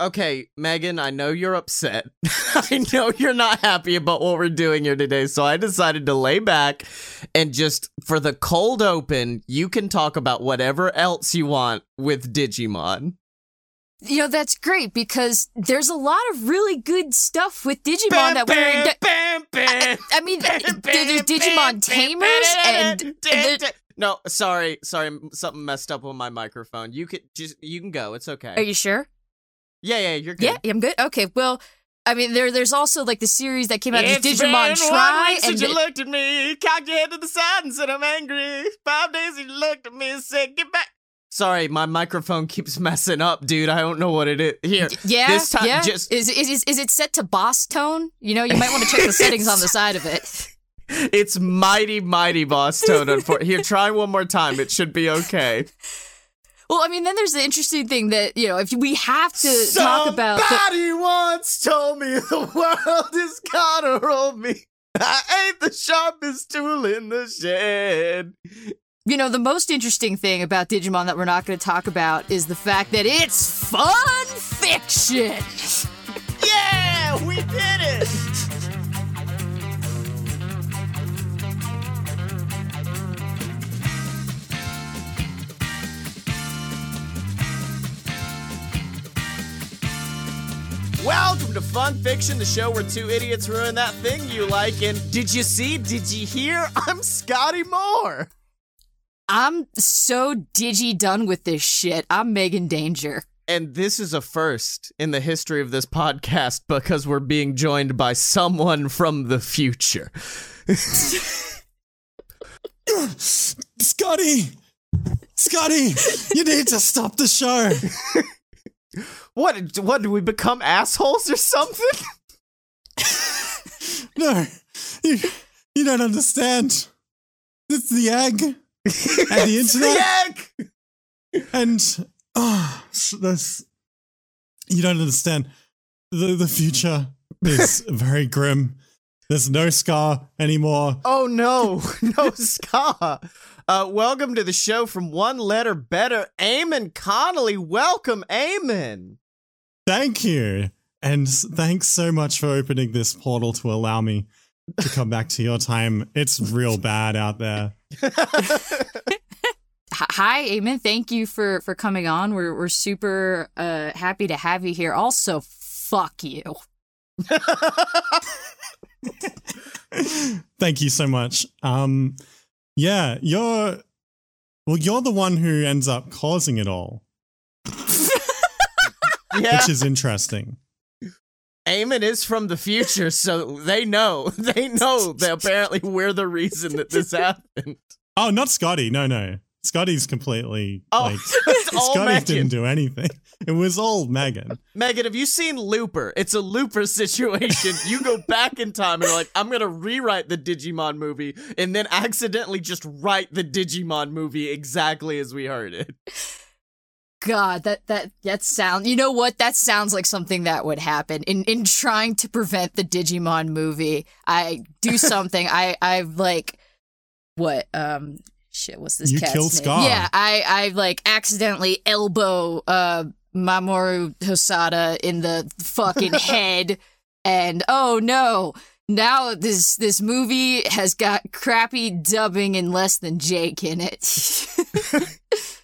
okay, Megan, I know you're upset. I know you're not happy about what we're doing here today. So I decided to lay back and just for the cold open, you can talk about whatever else you want with Digimon. You know, that's great because there's a lot of really good stuff with Digimon Bam, that we're. bam, that- bam, bam. I mean, there's Digimon Tamers and. and. No, sorry, sorry, something messed up on my microphone. You could just you can go. It's okay. Are you sure? Yeah, yeah, you're good. Yeah, I'm good. Okay, well, I mean, there there's also like the series that came out of Digimon Tri one week since and you looked at me, cocked your head to the side and said I'm angry. Five days you looked at me and said get back. Sorry, my microphone keeps messing up, dude. I don't know what it is. Here, yeah, this time, yeah. just is, is is is it set to boss tone? You know, you might want to check the settings on the side of it. it's mighty, mighty boss tone. Unfor- Here, try one more time. It should be okay. Well, I mean, then there's the interesting thing that you know, if we have to talk about, Somebody once told me the world is gonna roll me. I ain't the sharpest tool in the shed. you know, the most interesting thing about Digimon that we're not going to talk about is the fact that it's fun fiction. Yeah, we did it. Welcome to Fun Fiction, the show where two idiots ruin that thing you like. And did you see? Did you hear? I'm Scotty Moore. I'm so digi done with this shit. I'm Megan Danger. And this is a first in the history of this podcast because we're being joined by someone from the future. Scotty! Scotty! You need to stop the show! What? What? Do we become assholes or something? No! You, you don't understand. It's the egg and the internet. the egg. And oh, this you don't understand. The the future is very grim. There's no ska anymore. Oh no, no Ska. Uh, welcome to the show from one letter better, Eamon Connolly. Welcome, Eamon. Thank you. And thanks so much for opening this portal to allow me to come back to your time. It's real bad out there. Hi, Eamon. Thank you for for coming on. We're we're super uh, happy to have you here. Also, fuck you. Thank you so much. Um yeah, you're well, you're the one who ends up causing it all, yeah, which is interesting. Eamon is from the future, so they know. They know that apparently we're the reason that this happened. Oh, not Scotty. No, no. Scotty's completely Oh, like Scotty Megan. didn't do anything. It was all Megan. Megan, have you seen Looper? It's a Looper situation. You go back in time and you're like, I'm gonna rewrite the Digimon movie, and then accidentally just write the Digimon movie exactly as we heard it. God, that that that sound. You know what? That sounds like something that would happen in in trying to prevent the Digimon movie. I do something. I I like what um shit. What's this You cat's kill? Scar. Yeah, I I like accidentally elbow uh Mamoru Hosoda in the fucking head, and oh no. Now this this movie has got crappy dubbing and less than Jake in it.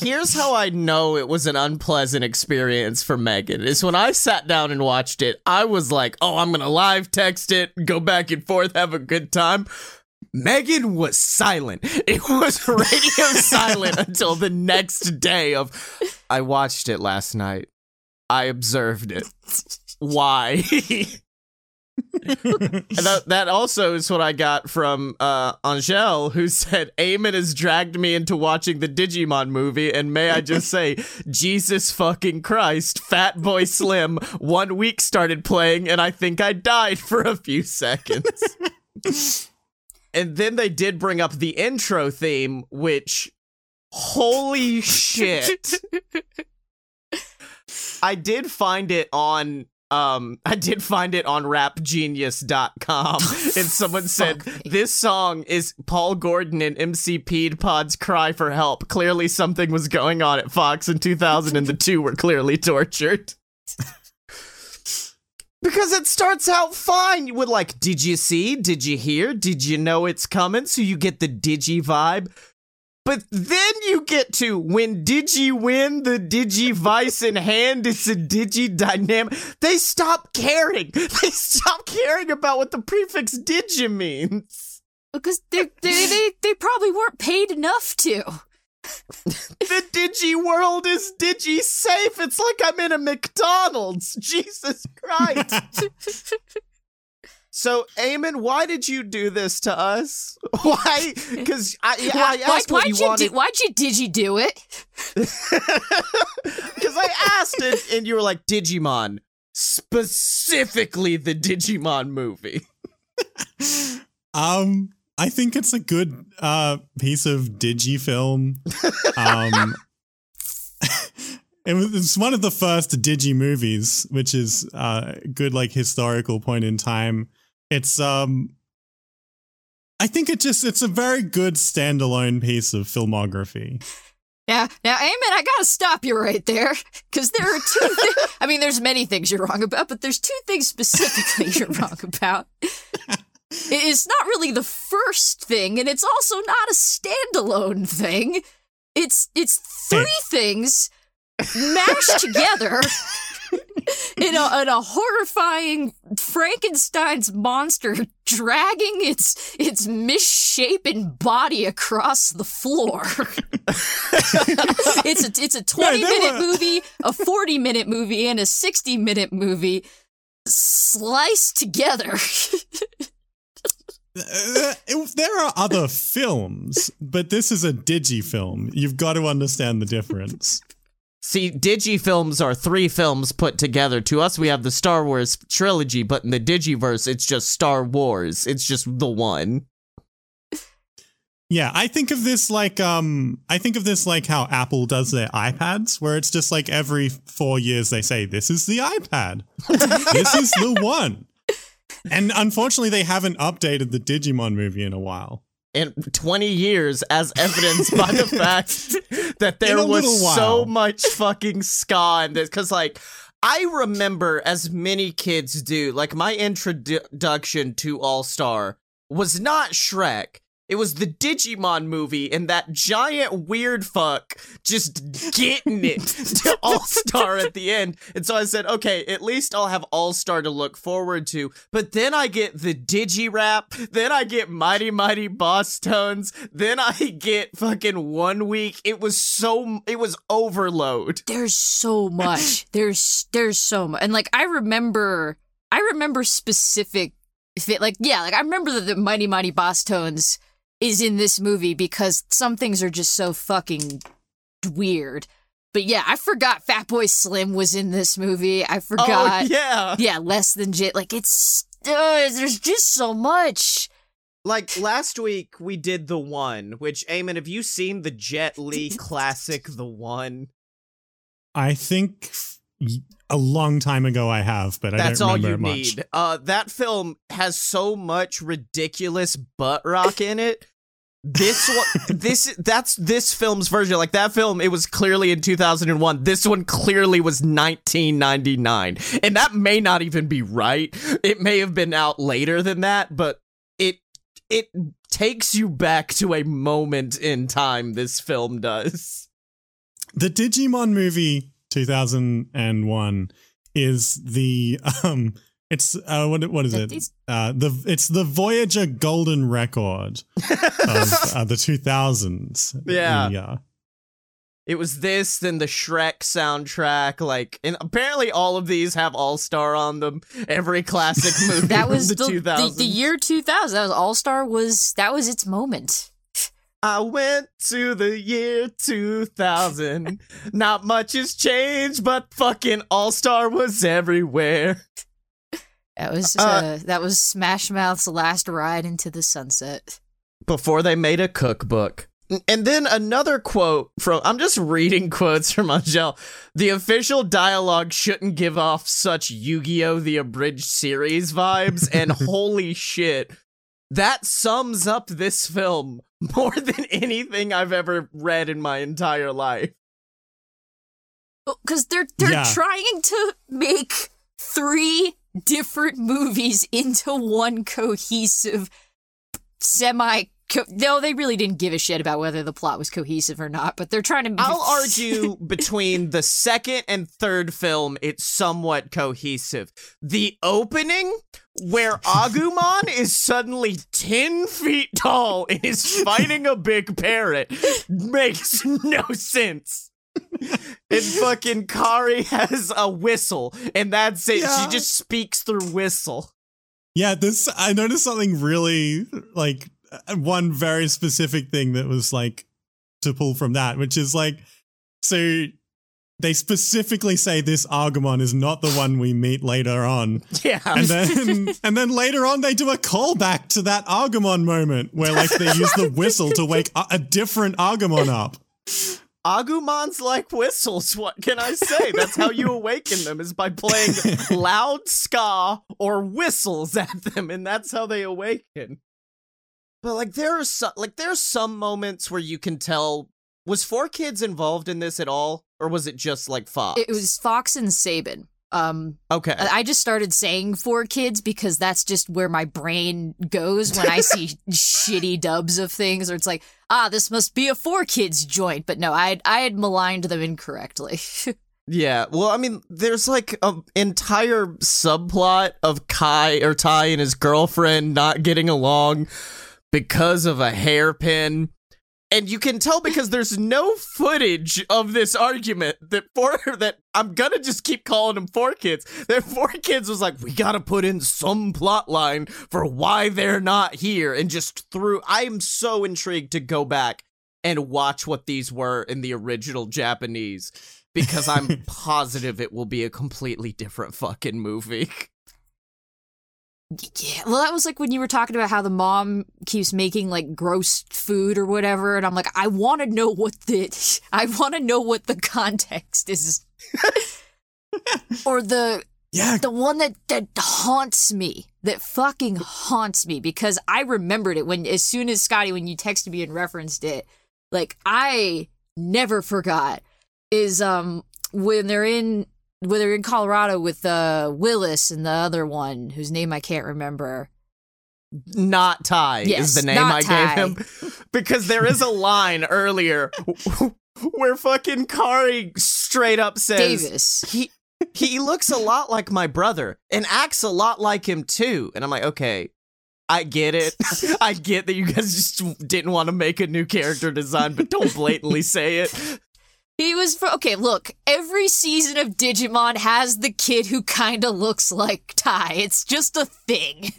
Here's how I know it was an unpleasant experience for Megan. Is when I sat down and watched it, I was like, "Oh, I'm gonna live text it, go back and forth, have a good time." Megan was silent. It was radio silent until the next day of I watched it last night. I observed it. Why? And that, that also is what I got from uh, Angel, who said, Eamon has dragged me into watching the Digimon movie, and may I just say, Jesus fucking Christ, Fatboy Slim, one week started playing, and I think I died for a few seconds. and then they did bring up the intro theme, which, holy shit. I did find it on um I did find it on rapgenius.com and someone said this song is Paul Gordon and MC Pede Pod's cry for help. Clearly something was going on at Fox in 2000 and the two were clearly tortured. Because it starts out fine with like, did you see? Did you hear? Did you know it's coming? So you get the digi vibe. But then you get to when Digi win the Digivice in hand, it's a Digi dynamic. They stop caring. They stop caring about what the prefix Digi means. Because they they they they probably weren't paid enough to. The Digi world is Digi safe. It's like I'm in a McDonald's. Jesus Christ. So, Eamon, why did you do this to us? Why? Because I, I Why, asked what why'd you you wanted. do, why'd you did you do it? Because I asked it, and you were like, Digimon. Specifically, the Digimon movie. Um, I think it's a good uh piece of digi film. Um, it was it's one of the first digi movies, which is uh, a good like historical point in time. It's um, I think it just it's a very good standalone piece of filmography. Now, now, Eamon, I gotta stop you right there, because there are two. Thi- I mean, there's many things you're wrong about, but there's two things specifically you're wrong about. It is not really the first thing, and it's also not a standalone thing. It's it's three things mashed together in a, in a horrifying Frankenstein's monster dragging its its misshapen body across the floor. it's a it's a 20 there minute were- movie, a 40 minute movie, and a 60 minute movie sliced together. Uh, there are other films, but this is a digi film. You've got to understand the difference. See, Digi films are three films put together. To us, we have the Star Wars trilogy, but in the Digiverse, it's just Star Wars. It's just the one. Yeah, I think of this like um I think of this like how Apple does their iPads where it's just like every 4 years they say this is the iPad. this is the one. And unfortunately they haven't updated the Digimon movie in a while. In 20 years as evidenced by the fact that there was so much fucking ska in this. Because like i remember as many kids do like my introduction to all star was not shrek it was the Digimon movie and that giant weird fuck just getting it to All Star at the end. And so I said, okay, at least I'll have All Star to look forward to. But then I get the Digi Rap, then I get Mighty Mighty Bosstones, then I get fucking One Week. It was so, it was overload. there's so much. There's there's so much, and like I remember, I remember specific, fit like yeah, like I remember that the Mighty Mighty Bosstones is in this movie because some things are just so fucking weird. But yeah, I forgot Fatboy Slim was in this movie. I forgot. Oh, forgot. yeah. yeah, less than Jit. Like it's uh, there's just so much. Like last week, we did The One, which, Eamon, have you seen the Jet Li classic, The One? I think a long time ago I have, but I That's don't all remember you it much. need. Uh, that film has so much ridiculous butt rock in it. This one, this that's this film's version. Like that film, it was clearly in 2001. This one clearly was 1999, and that may not even be right. It may have been out later than that, but it it takes you back to a moment in time. This film does. The Digimon movie 2001 is the um it's uh what what is it? It's- Uh the it's the Voyager golden record of uh, the 2000s. Yeah. Yeah. It was this, then the Shrek soundtrack, like, and apparently all of these have All Star on them. Every classic movie That was the, the, 2000s. the, the year 2000. That was All Star was that was its moment. I went to the year 2000. Not much has changed, but fucking All Star was everywhere. That was Uh, uh, that was Smash Mouth's last ride into the sunset. Before they made a cookbook. And then another quote from I'm just reading quotes from Angel. The official dialogue shouldn't give off such Yu-Gi-Oh! the abridged series vibes, and holy shit. That sums up this film more than anything I've ever read in my entire life. because they're they're Yeah. trying to make three different movies into one cohesive semi no they really didn't give a shit about whether the plot was cohesive or not but they're trying to I'll argue between the second and third film, it's somewhat cohesive. The opening, where Agumon is suddenly 10 feet tall and is fighting a big parrot, makes no sense. And fucking Kari has a whistle, and that's it. Yeah. She just speaks through whistle. Yeah, this I noticed something really like uh, one very specific thing that was like to pull from that, which is like so they specifically say this Agumon is not the one we meet later on. Yeah. And then and then later on they do a callback to that Agumon moment where like they use the whistle to wake a, a different Agumon up. Agumons like whistles. What can I say? That's how you awaken them is by playing loud ska or whistles at them, and that's how they awaken. But like there are some like there's some moments where you can tell was Four Kids involved in this at all, or was it just like Fox? it was fox and Saban um okay. I just started saying four kids because that's just where my brain goes when I see shitty dubs of things, or it's like, ah, this must be a four kids joint. But no, I I had maligned them incorrectly. Yeah, well, I mean, there's like an entire subplot of Kai or Tai and his girlfriend not getting along because of a hairpin. And you can tell because there's no footage of this argument that four that I'm gonna just keep calling them four kids. That four kids was like, we gotta put in some plot line for why they're not here, and just threw. I am so intrigued to go back and watch what these were in the original Japanese because I'm positive it will be a completely different fucking movie. yeah, well, that was like when you were talking about how the mom keeps making like gross food or whatever, and I'm like, I want to know what the I want to know what the context is, or the Yeah, the one that that haunts me that fucking haunts me because i remembered it when as soon as scotty when you texted me and referenced it like i never forgot is um when they're in when they're in colorado with uh willis and the other one whose name i can't remember Not Tai Yes, is the name I Tai. gave him because there is a line earlier where fucking Kari straight up says davis he he looks a lot like my brother and acts a lot like him too. And I'm like, okay, I get it. I get that you guys just didn't want to make a new character design, but don't blatantly say it. He was for okay. Look, every season of Digimon has the kid who kind of looks like Tai. It's just a thing.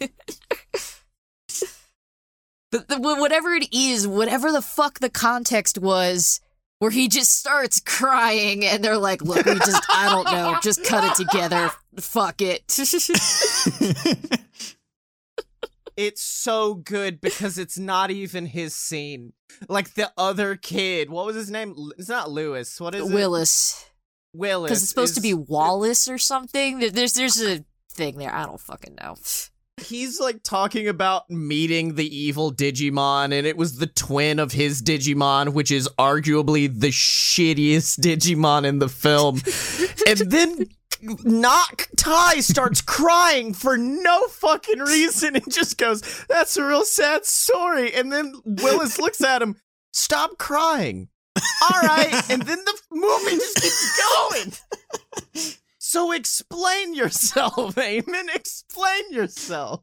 the, the, whatever it is, whatever the fuck the context was, where he just starts crying, and they're like, "Look, we just, I don't know, just cut it together. Fuck it." It's so good because it's not even his scene. Like the other kid, what was his name? It's not Lewis. What is it? Willis, Willis. because it's supposed to be Wallace or something. There's there's a thing there. I don't fucking know. He's like talking about meeting the evil Digimon, and it was the twin of his Digimon, which is arguably the shittiest Digimon in the film. and then Knock Tai starts crying for no fucking reason and just goes, That's a real sad story. And then Willis looks at him, Stop crying. All right. And then the movie just keeps going. So explain yourself, Eamon. Explain yourself.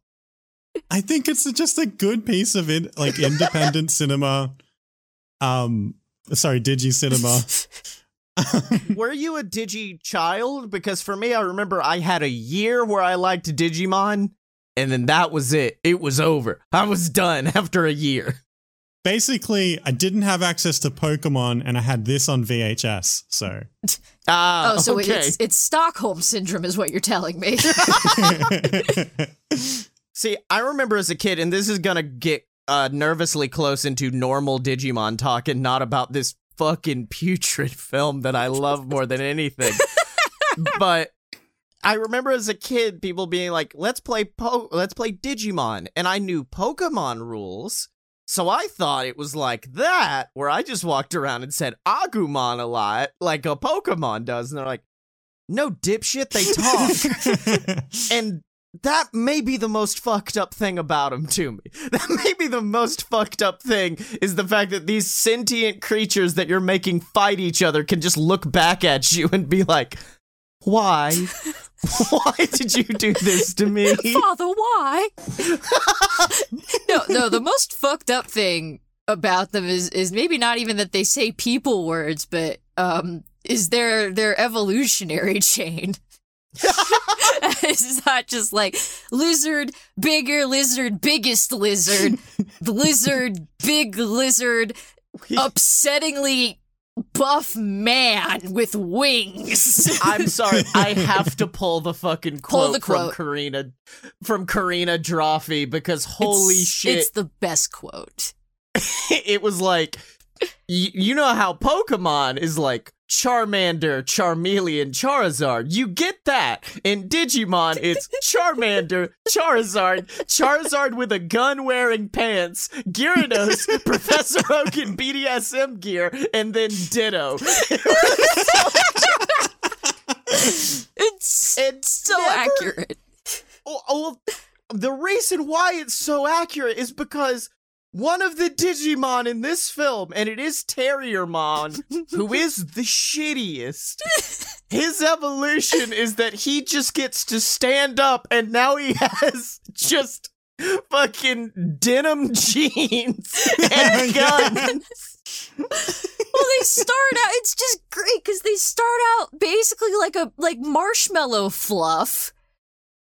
I think it's just a good piece of it, like independent cinema. Um, sorry, digi cinema. Were you a Digi child? Because for me, I remember I had a year where I liked Digimon, and then that was it. It was over. I was done after a year. Basically, I didn't have access to Pokemon, and I had this on VHS. So, Ah, Oh, so okay. it's it's Stockholm syndrome, is what you're telling me. See, I remember as a kid, and this is gonna get uh, nervously close into normal Digimon talk and not about this fucking putrid film that I love more than anything. but I remember as a kid people being like, "Let's play po- let's play Digimon." And I knew Pokemon rules. So I thought it was like that, where I just walked around and said Agumon a lot, like a Pokemon does. And they're like, no, dipshit, they talk. and that may be the most fucked up thing about him to me. That may be the most fucked up thing is the fact that these sentient creatures that you're making fight each other can just look back at you and be like, why? why did you do this to me? Father, why? no, no, the most fucked up thing about them is is maybe not even that they say people words, but um is their their evolutionary chain. it's not just like lizard, bigger lizard, biggest lizard, lizard, big lizard, upsettingly buff man with wings. I'm sorry, I have to pull the fucking quote, Pull the quote. from Karina from Karina Drawfee because holy It's- shit, It's the best quote. it was like you know how Pokemon is like Charmander, Charmeleon, Charizard. You get that. In Digimon, it's Charmander, Charizard, Charizard with a gun wearing pants, Gyarados, Professor Oak in BDSM gear, and then Ditto. It's It's so never- accurate. Oh, oh, the reason why it's so accurate is because one of the Digimon in this film, and it is Terriermon, who is the shittiest. His evolution is that he just gets to stand up, and now he has just fucking denim jeans and oh guns. well, they start out. It's just great because they start out basically like a like marshmallow fluff,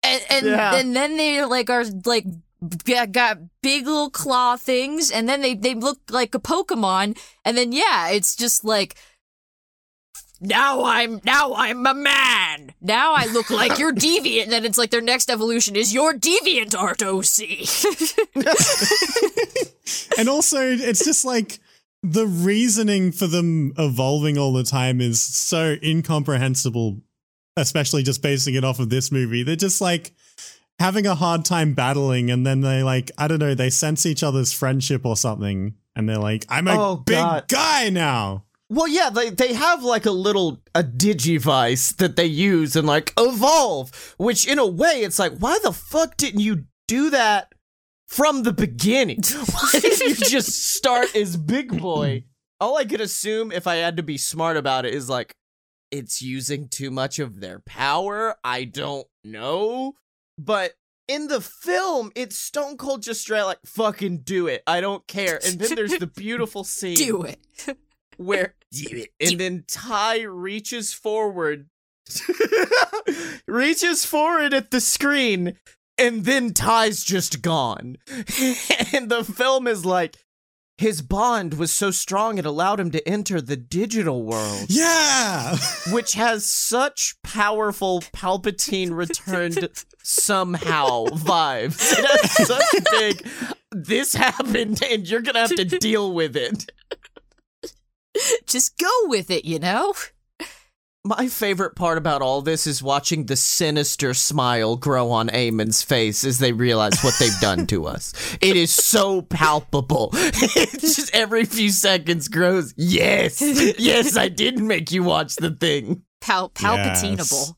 and and, Yeah. and then they like are like got, got big little claw things, and then they they look like a Pokemon, and then yeah, it's just like. Now I'm now I'm a man. Now I look like you're deviant. And then it's like their next evolution is your deviant art OC. and also, it's just like the reasoning for them evolving all the time is so incomprehensible, especially just basing it off of this movie. They're just like having a hard time battling, and then they like, I don't know, they sense each other's friendship or something, and they're like, I'm a Oh, big God. guy now. Well, yeah, they they have like a little a digivice that they use and like evolve, which in a way it's like, why the fuck didn't you do that from the beginning? Why did you just start as big boy? All I could assume if I had to be smart about it is like it's using too much of their power. I don't know. But in the film, it's Stone Cold just straight like fucking do it. I don't care. And then there's the beautiful scene Do it. where do it. and then Tai reaches forward reaches forward at the screen and then Tai's just gone. and the film is like his bond was so strong it allowed him to enter the digital world, Yeah. which has such powerful Palpatine returned somehow vibes. It has such big this happened and you're gonna have to deal with it. Just go with it, you know? My favorite part about all this is watching the sinister smile grow on Eamon's face as they realize what they've done to us. It is so palpable. It just every few seconds grows. Yes, yes, I did make you watch the thing. Pal- palpatinable.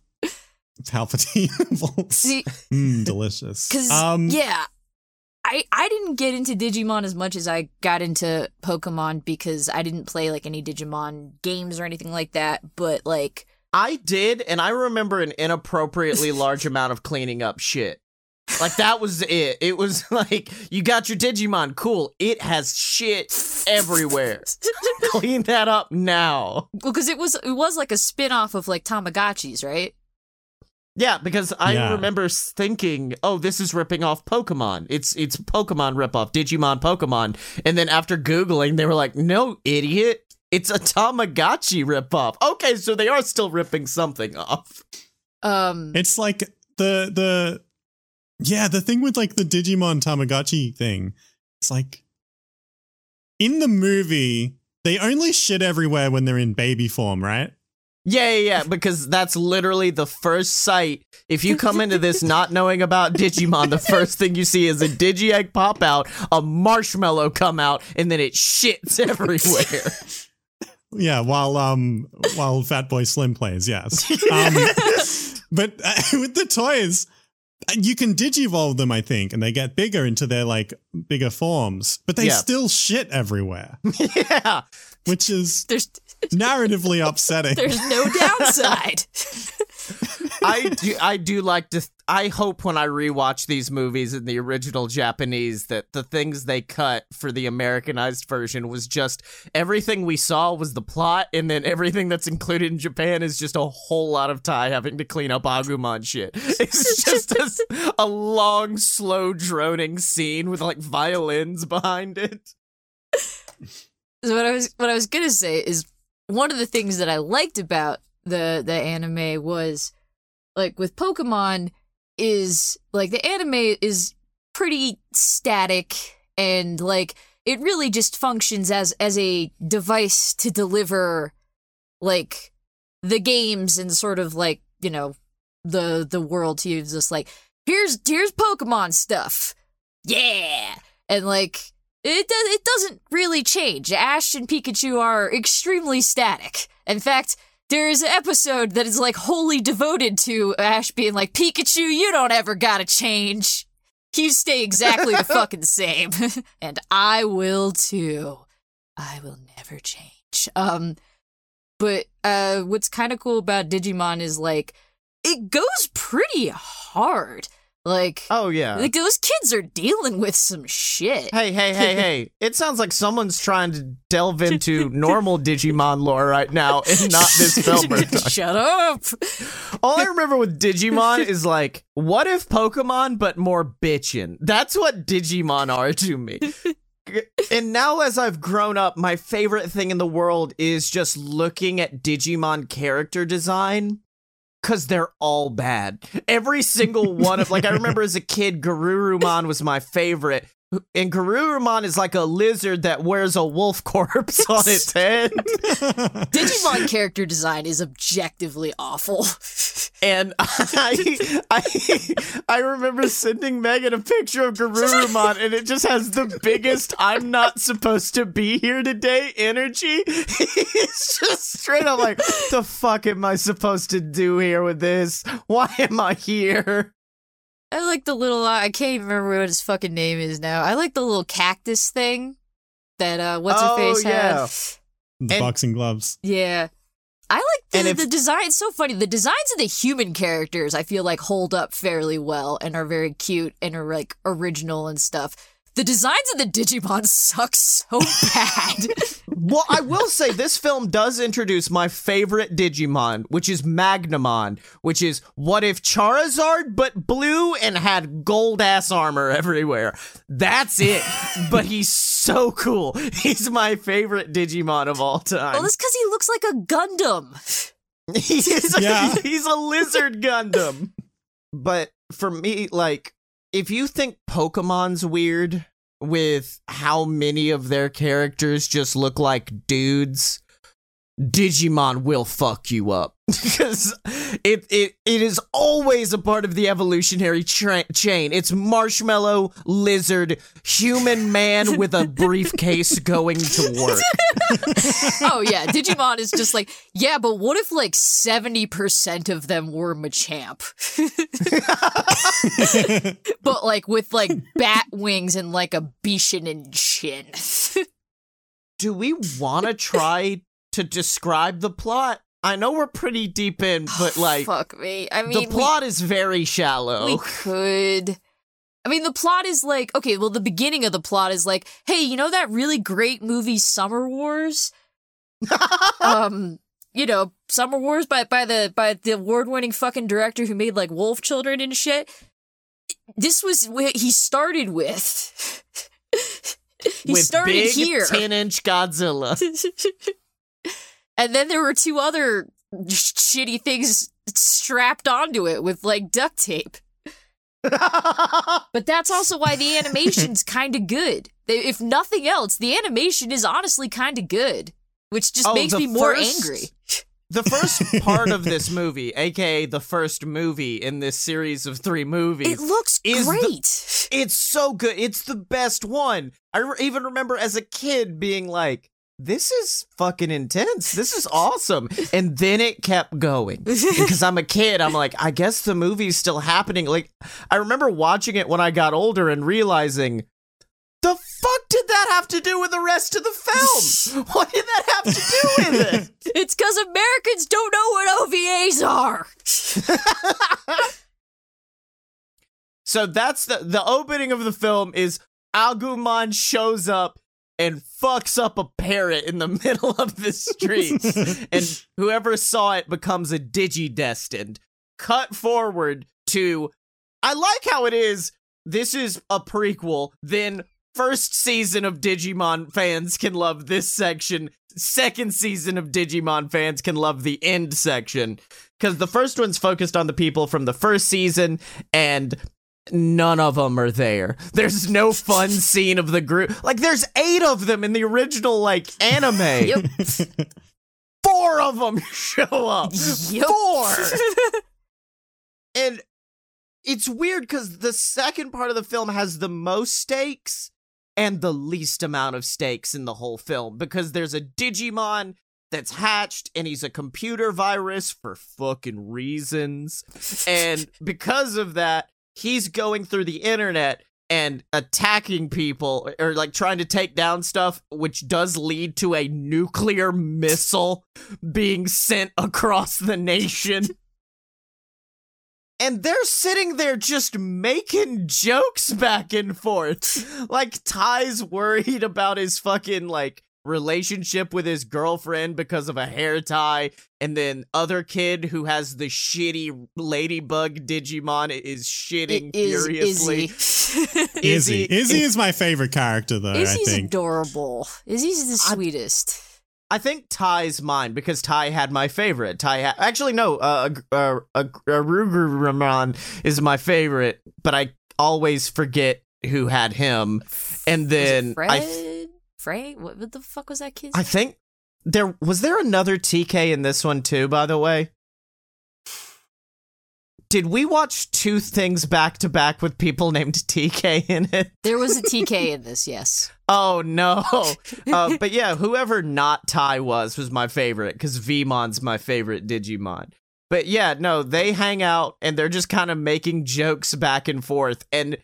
Palpatine. See, mm, delicious. because Um, yeah, I I didn't get into Digimon as much as I got into Pokemon because I didn't play like any Digimon games or anything like that. But like, I did, and I remember an inappropriately large amount of cleaning up shit. Like that was it. It was like you got your Digimon, cool. It has shit everywhere. Clean that up now. well, because it was it was like a spin off of like Tamagotchis, right? Yeah, because I Yeah. remember thinking, "Oh, this is ripping off Pokemon. It's it's Pokemon ripoff, Digimon Pokemon." And then after googling, they were like, "No, idiot, it's a Tamagotchi ripoff." Okay, so they are still ripping something off. Um, It's like the the yeah, the thing with like the Digimon Tamagotchi thing It's like in the movie, they only shit everywhere when they're in baby form, right? Yeah, yeah, yeah, because that's literally the first sight. If you come into this not knowing about Digimon, the first thing you see is a Digi-Egg pop out, a marshmallow come out, and then it shits everywhere. Yeah, while um while Fatboy Slim plays, yes. Um, but uh, with the toys, uh, you can digivolve them, I think, and they get bigger into their like bigger forms, but they Yeah. still shit everywhere, yeah. which is There's narratively upsetting. there's no downside. I do I do like to I hope when I rewatch these movies in the original Japanese that the things they cut for the Americanized version was just everything we saw was the plot and then everything that's included in Japan is just a whole lot of Tai having to clean up Agumon shit. It's just a, a long slow droning scene with like violins behind it. So what I was what I was gonna say is one of the things that I liked about the the anime was like with Pokemon is like the anime is pretty static and like it really just functions as as a device to deliver like the games and sort of like you know the the world to you. Just like here's here's Pokemon stuff. Yeah. And like it does it doesn't really change. Ash and Pikachu are extremely static. In fact, there is an episode that is like wholly devoted to Ash being like, Pikachu, you don't ever gotta change. You stay exactly the fucking same. and I will too. I will never change. Um but uh what's kind of cool about Digimon is like it goes pretty hard. Like Oh yeah. like those kids are dealing with some shit. Hey, hey, hey, hey. It sounds like someone's trying to delve into normal Digimon lore right now and not this film. Shut up. All I remember with Digimon is like, what if Pokemon but more bitchin'? That's what Digimon are to me. And now, as I've grown up, my favorite thing in the world is just looking at Digimon character design because they're all bad. Every single one of, like, I remember as a kid, Garurumon was my favorite. And Garurumon is like a lizard that wears a wolf corpse on its head. Digimon character design is objectively awful. And I, I, I remember sending Megan a picture of Garurumon, and it just has the biggest "I'm not supposed to be here today" energy. It's just straight up like, "The fuck am I supposed to do here with this? Why am I here?" I like the little uh, I can't even remember what his fucking name is now. I like the little cactus thing that uh what's her Oh, face yeah. had. the And- boxing gloves. Yeah. I like the, And if- the design. It's so funny. The designs of the human characters, I feel like, hold up fairly well and are very cute and are like original and stuff. The designs of the Digimon suck so bad. Well, I will say this film does introduce my favorite Digimon, which is Magnamon, which is what if Charizard but blue and had gold ass armor everywhere. That's it. but he's so cool. He's my favorite Digimon of all time. well, that's because he looks like a Gundam. he's, a, Yeah. he's a lizard Gundam. But for me, like, if you think Pokemon's weird with how many of their characters just look like dudes, Digimon will fuck you up because it it it is always a part of the evolutionary tra- chain. It's marshmallow, lizard, human man with a briefcase going to work. oh yeah, Digimon is just like, yeah, but what if like 70% of them were Machamp? but like with like bat wings and like a Bishan and chin. do we want to try to describe the plot? I know we're pretty deep in, but like Fuck me. I mean, the we- plot is very shallow. we could. I mean, the plot is like, okay, well, the beginning of the plot is like, hey, you know that really great movie Summer Wars? um, you know, Summer Wars by by the by the award winning fucking director who made like Wolf Children and shit. This was what he started with. he with started big here. ten inch Godzilla. and then there were two other shitty things strapped onto it with like duct tape. But that's also why the animation's kind of good if nothing else, the animation is honestly kind of good, which just Oh, makes me more first- angry. The first part of this movie, aka the first movie in this series of three movies, It looks is the- great. it's so good. It's the best one. I re- even remember as a kid being like, this is fucking intense. This is awesome. And then it kept going. Because I'm a kid, I'm like, I guess the movie's still happening. Like, I remember watching it when I got older and realizing, the fuck did that have to do with the rest of the film? What did that have to do with it? it's because Americans don't know what OVAs are. So that's the the opening of the film is Agumon shows up and fucks up a parrot in the middle of the street. and whoever saw it becomes a digi-destined. Cut forward to I like how it is this is a prequel, then first season of Digimon fans can love this section. Second season of Digimon fans can love the end section. Because the first one's focused on the people from the first season, and none of them are there. There's no fun scene of the group. Like, there's eight of them in the original, like, anime. Yep. Four of them show up. Yep. Four. and it's weird because the second part of the film has the most stakes and the least amount of stakes in the whole film because there's a Digimon that's hatched and he's a computer virus for fucking reasons. And because of that, he's going through the internet and attacking people or like trying to take down stuff, which does lead to a nuclear missile being sent across the nation. And they're sitting there just making jokes back and forth. Like Tai's worried about his fucking like relationship with his girlfriend because of a hair tie, and then other kid who has the shitty ladybug Digimon is shitting It is furiously. Izzy. Izzy. Izzy is my favorite character, though. I Izzy's think. adorable. Izzy's the I- sweetest. I think Tai's mine because Tai had my favorite. Tai ha- actually no, uh, uh, uh, Ramon is my favorite, but I always forget who had him. And then Fred? I, Fred? What, what the fuck was that kid's I think there was there another TK in this one too. By the way, did we watch two things back to back with people named TK in it? There was a TK in this, yes. Oh no! uh, but yeah, whoever not Tai was was my favorite because Veemon's my favorite Digimon. But yeah, no, they hang out and they're just kind of making jokes back and forth, and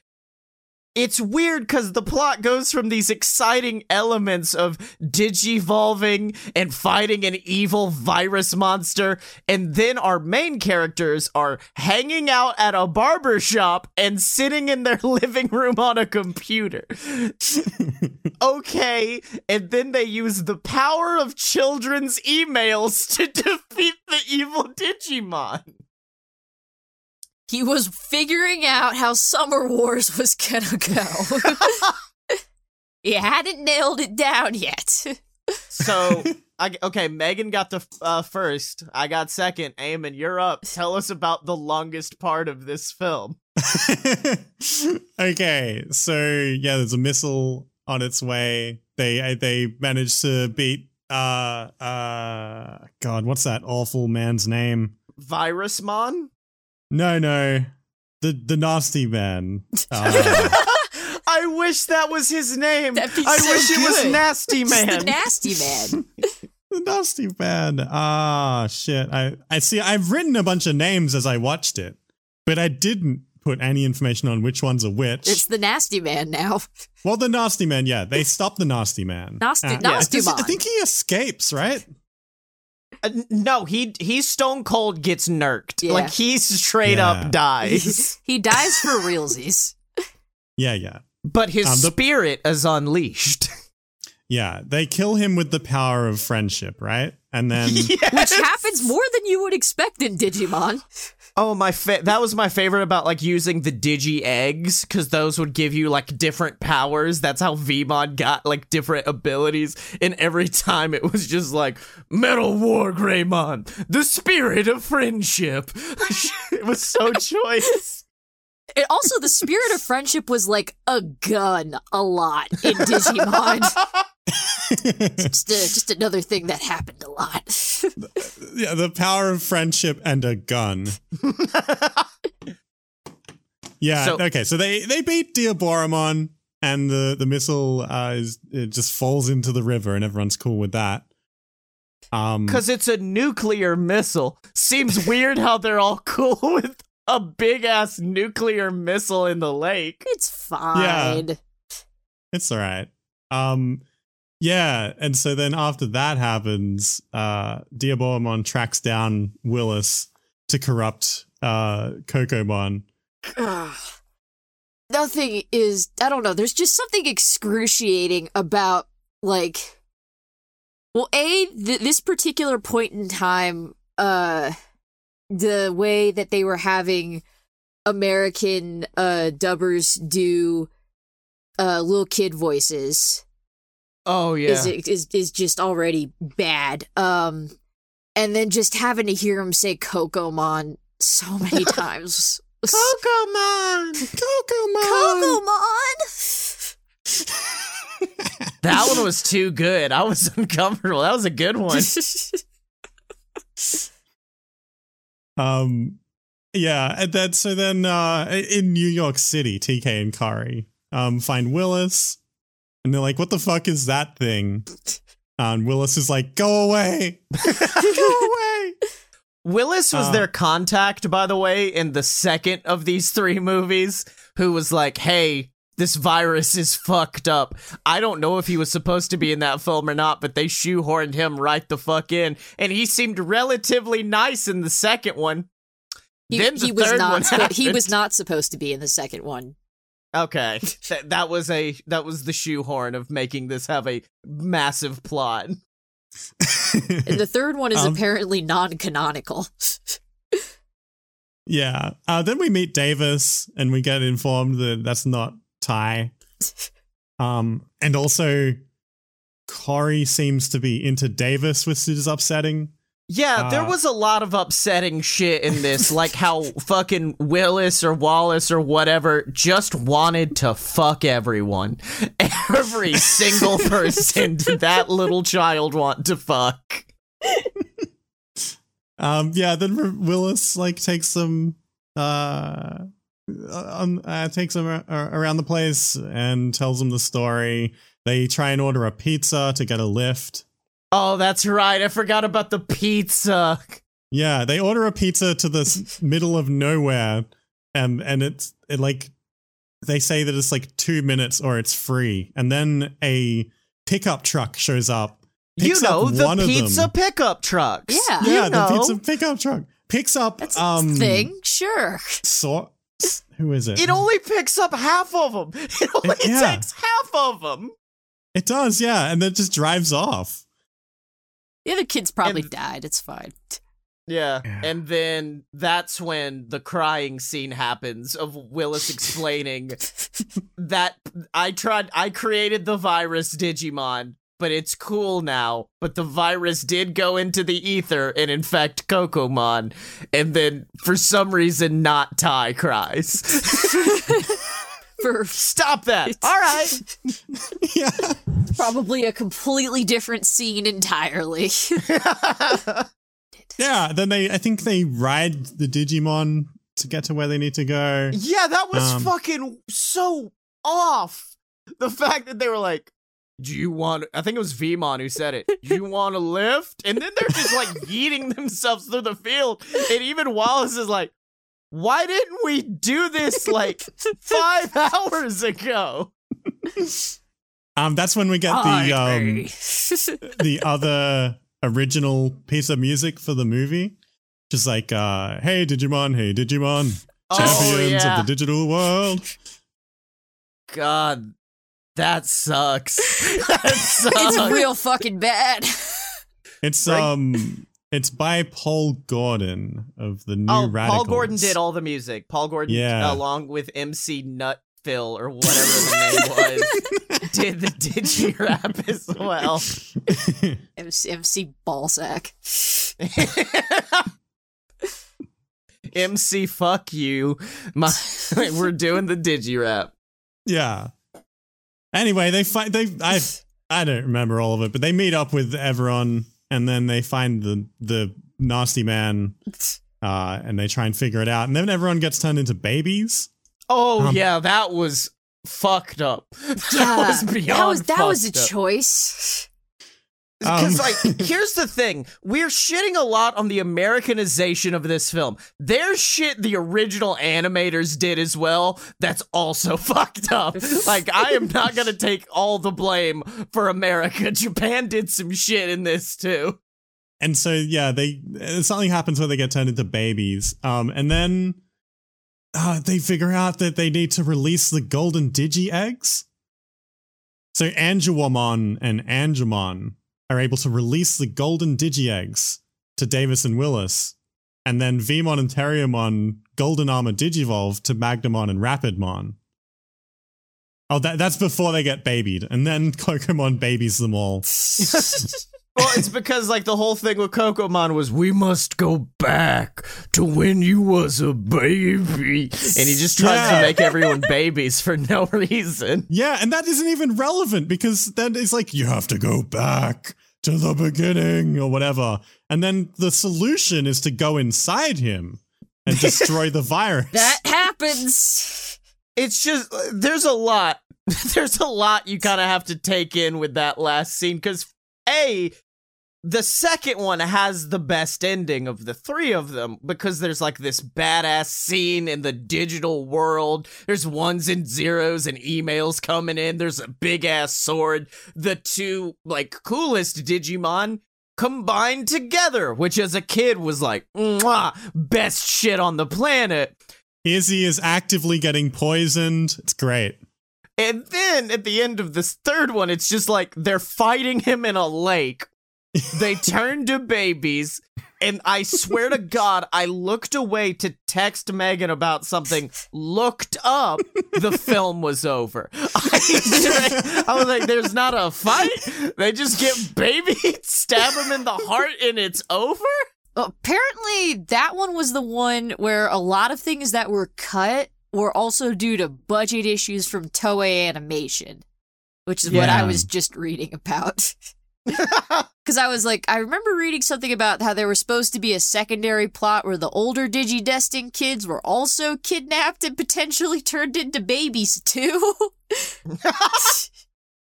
it's weird because the plot goes from these exciting elements of digivolving and fighting an evil virus monster, and then our main characters are hanging out at a barber shop and sitting in their living room on a computer okay, and then they use the power of children's emails to defeat the evil Digimon. He was figuring out how Summer Wars was gonna go. he hadn't nailed it down yet. So, I, okay, Megan got the uh, first. I got second. Eamon, you're up. Tell us about the longest part of this film. okay, so yeah, there's a missile on its way. They they managed to beat uh uh God, what's that awful man's name? Virusmon? No, no, the the nasty man. Uh, I wish that was his name. That'd be I so wish it was. Nasty It's Man. the nasty man. the nasty man. Ah, shit. I I see. I've written a bunch of names as I watched it, but I didn't put any information on which one's a which. It's the nasty man now. well, the nasty man. Yeah, they stopped the nasty man. Nasty- Uh, Nasty I think- I think he escapes, right? Uh, no, he he stone cold gets nerked. Yeah. Like he straight Yeah. up dies. he dies for realsies. Yeah, yeah. but his Um, the- spirit is unleashed. Yeah, they kill him with the power of friendship, right? And then Which happens more than you would expect in Digimon. Oh my! Fa- that was my favorite about like using the digi eggs because those would give you like different powers. That's how Veemon got like different abilities, and every time it was just like Metal War Greymon, the spirit of friendship. it was so choice. And also, the spirit of friendship was like a gun a lot in Digimon. just, a, just another thing that happened a lot. yeah, the power of friendship and a gun. yeah. So- okay. So they they beat Diaboromon, and the the missile uh, is it just falls into the river, and everyone's cool with that. Um, Because it's a nuclear missile. Seems weird how they're all cool with a big ass nuclear missile in the lake. It's fine. Yeah. It's all right. Um, yeah, and so then after that happens, uh, Diaboromon tracks down Willis to corrupt uh Kokomon. Ugh. Nothing is, I don't know, there's just something excruciating about, like, well, A, th- this particular point in time, uh, the way that they were having American, uh, dubbers do, uh, little kid voices Oh yeah. is, is, is just already bad. Um, and then just having to hear him say Kokomon so many times. was Pokemon. Kokomon. Kokomon! That one was too good. I was uncomfortable. That was a good one. Um, yeah, and then so then uh, in New York City, TK and Kari um find Willis, and they're like, "What the fuck is that thing?" And Willis is like, "Go away, go away." Willis was Uh. their contact, by the way, in the second of these three movies, who was like, hey, this virus is fucked up. I don't know if he was supposed to be in that film or not, but they shoehorned him right the fuck in. And he seemed relatively nice in the second one. He, Then the he was not. one spo- he was not supposed to be in the second one. Okay. that, that was a that was the shoehorn of making this have a massive plot. And the third one is Um, apparently non-canonical. yeah. Uh, then we meet Davis, and we get informed that that's not Tai. Um, and also, Kari seems to be into Davis, which is upsetting. Yeah, there Uh, was a lot of upsetting shit in this, like how fucking Willis or Wallace or whatever just wanted to fuck everyone. Every single person did that little child want to fuck. Um, yeah, then Willis like takes some uh, um, uh, takes them ar- ar- around the place and tells them the story. They try and order a pizza to get a lift. Oh, that's right. I forgot about the pizza. Yeah, they order a pizza to the middle of nowhere, and and it's it like they say that it's like two minutes or it's free, and then a pickup truck shows up. You picks up know, the pizza pickup trucks. Yeah. You Yeah, know. the pizza pickup truck picks up That's a um thing, sure. So, who is it? It only picks up half of them. It only Yeah. takes half of them. It does, yeah, and then it just drives off. The other kids probably And- died. It's fine. Yeah. Yeah. And then that's when the crying scene happens of Willis explaining that I tried I created the virus Digimon, but it's cool now. But the virus did go into the ether and infect Kokomon. And then for some reason not Tai cries. For Stop that. All right. yeah. probably a completely different scene entirely. Yeah, then they I think they ride the Digimon to get to where they need to go. Yeah, that was Um, fucking so off. The fact that they were like, "Do you want?" I think it was Veemon who said it. "Do you want to lift?" And then they're just like yeeting themselves through the field. And even Wallace is like, "Why didn't we do this like five hours ago?" Um that's when we get the um the other original piece of music for the movie. Just like uh hey Digimon, hey Digimon, Oh champions yeah, of the digital world. God, that sucks. that sucks. it's real fucking bad. It's um it's by Paul Gordon of the New Oh, Radicals. Paul Gordon did all the music. Paul Gordon, Yeah. along with MC Nut Phil or whatever the name was, did the digi rap as well. MC, MC Ballsack. MC, fuck you. My, we're doing the digi rap. Yeah. Anyway, they find they I I don't remember all of it, but they meet up with everyone and then they find the the nasty man uh and they try and figure it out and then everyone gets turned into babies. Oh Um, yeah, that was fucked up. that Yeah, was beyond that was that was a up. choice. Because, Um, like, here's the thing: we're shitting a lot on the Americanization of this film. There's shit the original animators did as well. That's also fucked up. Like, I am not gonna take all the blame for America. Japan did some shit in this too. And so yeah, they uh, something happens where they get turned into babies. Um and then uh they figure out that they need to release the golden digi eggs. So Angewomon and Angemon are able to release the golden digi eggs to Davis and Willis. And then Veemon and Terriermon Golden Armor Digivolve to Magnamon and Rapidmon. Oh, that, that's before they get babied. And then Kokomon babies them all. Well, it's because like the whole thing with Kokomon was we must go back to when you was a baby, and he just tries Yeah. to make everyone babies for no reason. Yeah, and that isn't even relevant because then it's like you have to go back to the beginning or whatever. And then the solution is to go inside him and destroy the virus. That happens. It's just there's a lot, there's a lot you kind of have to take in with that last scene because a the second one has the best ending of the three of them because there's like this badass scene in the digital world. There's ones and zeros and emails coming in. There's a big ass sword. The two like coolest Digimon combined together, which as a kid was like, Mwah, best shit on the planet. Izzy is actively getting poisoned. It's great. And then at the end of this third one, it's just like they're fighting him in a lake. They turn to babies. And I swear to God, I looked away to text Megan about something, looked up, the film was over. I, I was like, there's not a fight. They just get babied, stab him in the heart, and it's over? Apparently, that one was the one where a lot of things that were cut were also due to budget issues from Toei Animation, which is what I was just reading about. Because I was like, I remember reading something about how there was supposed to be a secondary plot where the older Digidestined kids were also kidnapped and potentially turned into babies too.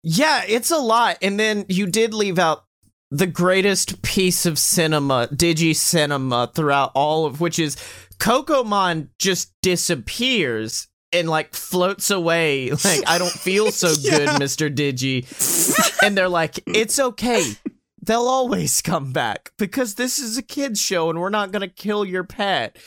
Yeah, it's a lot. And then you did leave out the greatest piece of cinema, digi cinema throughout all of which is Kokomon just disappears and like floats away. Like, I don't feel so good, Mr. Digi. and they're like, it's okay. They'll always come back because this is a kid's show and we're not going to kill your pet.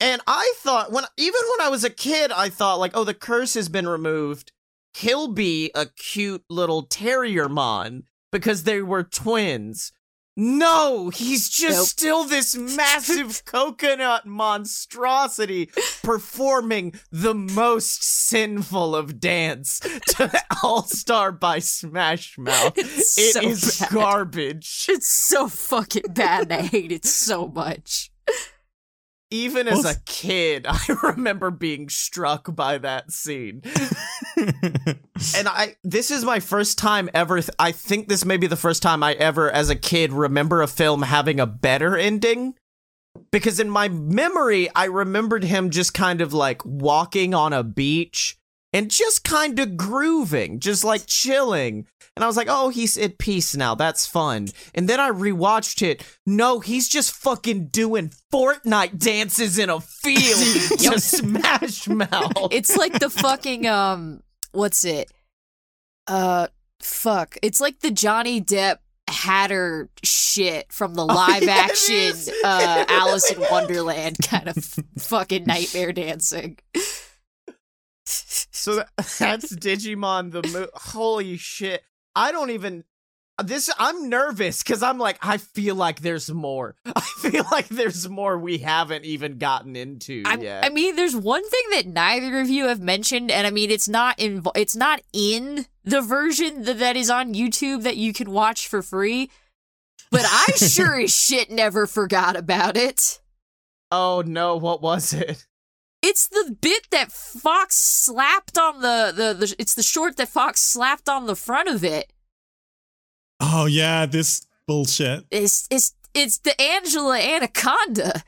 And I thought when even when I was a kid, I thought like, oh, the curse has been removed. He'll be a cute little terrier mon because they were twins. No, he's just Nope. still this massive coconut monstrosity performing the most sinful of dance to All Star by Smash Mouth. It's It so is garbage. it's so fucking bad and I hate it so much. Even as a kid, I remember being struck by that scene. And I this is my first time ever th- I think this may be the first time I ever as a kid remember a film having a better ending. Because in my memory, I remembered him just kind of like walking on a beach and just kind of grooving, just like chilling. And I was like, oh, he's at peace now. That's fun. And then I rewatched it. No, he's just fucking doing Fortnite dances in a field to Smash Mouth. It's like the fucking um what's it? Uh fuck. It's like the Johnny Depp Hatter shit from the live oh, yeah, action uh Alice in. Wonderland kind of fucking nightmare dancing. So that, that's Digimon the mo- holy shit. I don't even this I'm nervous cuz I'm like I feel like there's more. I feel like there's more we haven't even gotten into I, yet. I mean, there's one thing that neither of you have mentioned, and I mean, it's not in it's not in the version that, that is on YouTube that you can watch for free. But I sure as shit never forgot about it. Oh no, what was it? It's the bit that Fox slapped on the, the, the it's the short that Fox slapped on the front of it. Oh yeah, this bullshit. It's it's it's the Angela Anaconda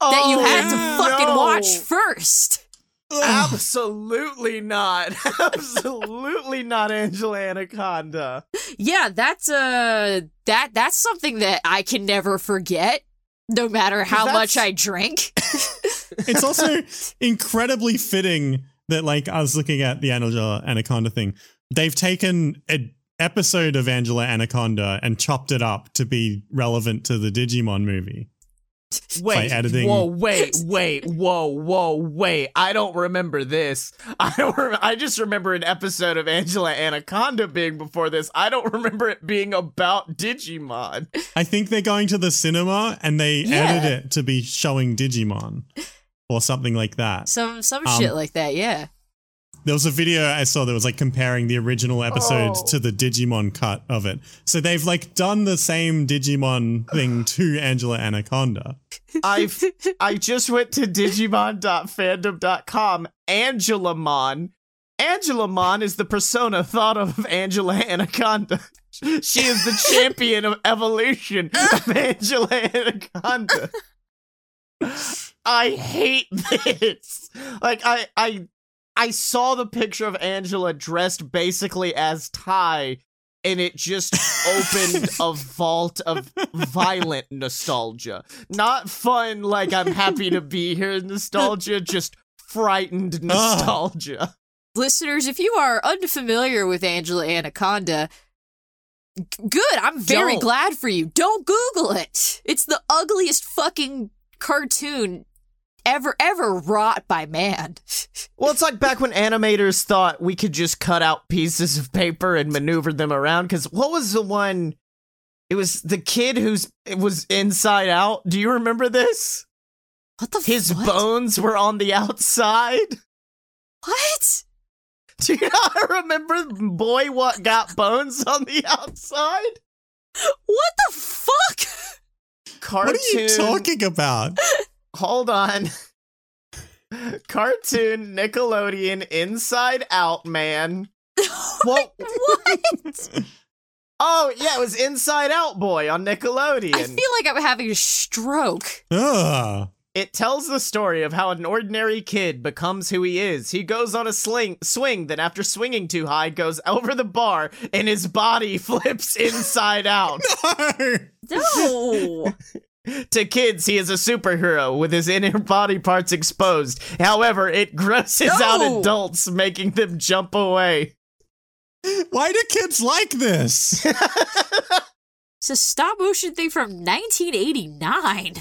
that you had to Oh, fucking no. watch first. Absolutely not. Absolutely not Angela Anaconda. Yeah, that's uh that that's something that I can never forget, no matter how much I drink. It's also incredibly fitting that, like, I was looking at the Angela Anaconda thing. They've taken an episode of Angela Anaconda and chopped it up to be relevant to the Digimon movie. Wait, whoa, wait, wait, whoa, whoa, wait. I don't remember this. I don't. I just remember an episode of Angela Anaconda being before this. I don't remember it being about Digimon. I think they're going to the cinema and they Yeah. edit it to be showing Digimon or something like that. Some some Um, shit like that, yeah. There was a video I saw that was like comparing the original episode Oh. to the Digimon cut of it. So they've like done the same Digimon thing to Angela Anaconda. I've I just went to Digimon.fandom.com. Angelamon. Angelamon is the persona thought of Angela Anaconda. She is the champion of evolution of Angela Anaconda. I hate this. Like I I I saw the picture of Angela dressed basically as Tai and it just opened a vault of violent nostalgia. Not fun like I'm happy to be here in nostalgia, just frightened nostalgia. Listeners, if you are unfamiliar with Angela Anaconda, good. I'm very Don't. glad for you. Don't Google it. It's the ugliest fucking cartoon ever ever wrought by man. Well, it's like back when animators thought we could just cut out pieces of paper and maneuver them around. Because what was the one? It was the kid who's it was inside out. Do you remember this? What the His what? bones were on the outside. What? Do you not remember boy what got bones on the outside? What the fuck? Cartoon. What are you talking about? Hold on. Cartoon Nickelodeon Inside Out Man. Well, what? oh yeah, it was Inside Out Boy on Nickelodeon. I feel like I'm having a stroke. Ugh. It tells the story of how an ordinary kid becomes who he is. He goes on a sling swing, then after swinging too high, goes over the bar, and his body flips inside out. No. To kids, he is a superhero with his inner body parts exposed. However, it grosses out adults, making them jump away. Why do kids like this? it's a stop motion thing from 1989.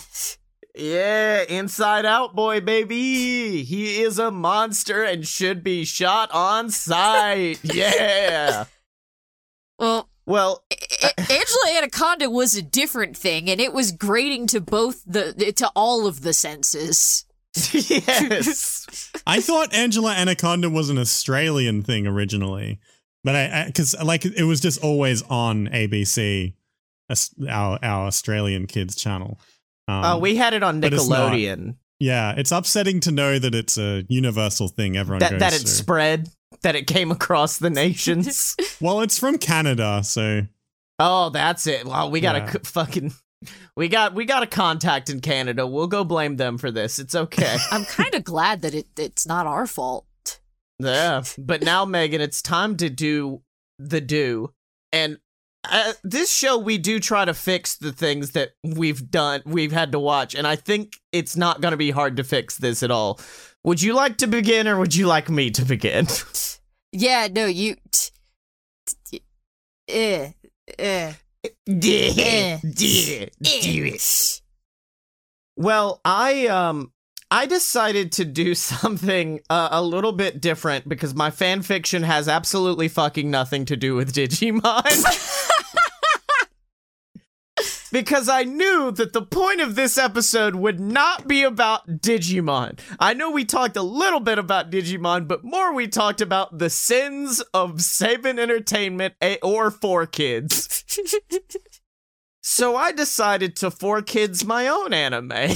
Yeah, Inside Out Boy, baby. He is a monster and should be shot on sight. Yeah. Well, Well, A- Angela Anaconda was a different thing, and it was grating to both the to all of the senses. yes. I thought Angela Anaconda was an Australian thing originally, but I because like it was just always on ABC, our our Australian kids channel. Um, Uh, we had it on but it's not. Nickelodeon. yeah, it's upsetting to know that it's a universal thing. Everyone That goes that it through. spread, that it came across the nations. well, it's from Canada, so oh, that's it. Well, we got to Yeah. c fucking we got we got a contact in Canada. We'll go blame them for this. It's okay. I'm kind of glad that it it's not our fault. Yeah, but now Megan, it's time to do the do, and uh, this show we do try to fix the things that we've done, we've had to watch, and I think it's not going to be hard to fix this at all. Would you like to begin, or would you like me to begin? Yeah, no, you. T- t- eh, eh, do it. Well, I um I decided to do something uh, a little bit different because my fan fiction has absolutely fucking nothing to do with Digimon. because I knew that the point of this episode would not be about Digimon. I know we talked a little bit about Digimon, but more we talked about the sins of Saban Entertainment or 4Kids. So I decided to 4Kids my own anime.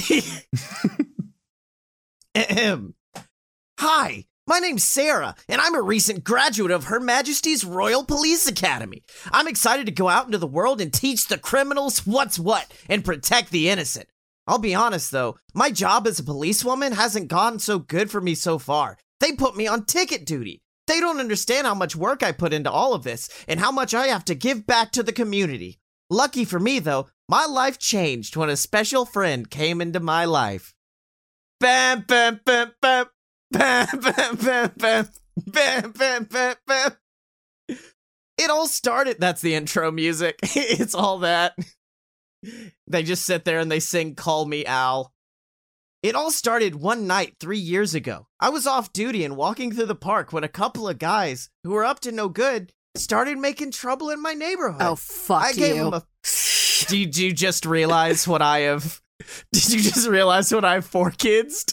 Hi, my name's Sarah, and I'm a recent graduate of Her Majesty's Royal Police Academy. I'm excited to go out into the world and teach the criminals what's what and protect the innocent. I'll be honest though, my job as a policewoman hasn't gone so good for me so far. They put me on ticket duty. They don't understand how much work I put into all of this and how much I have to give back to the community. Lucky for me though, my life changed when a special friend came into my life. Bam, bam, bam, bam, bam, bam, bam, bam, bam, bam, bam, bam. It all started. That's the intro music. it's all that. They just sit there and they sing Call Me Al. It all started one night three years ago. I was off duty and walking through the park when a couple of guys who were up to no good started making trouble in my neighborhood. Oh fuck I gave you! him a. Did you just realize what I have? Did you just realize what I have four kids?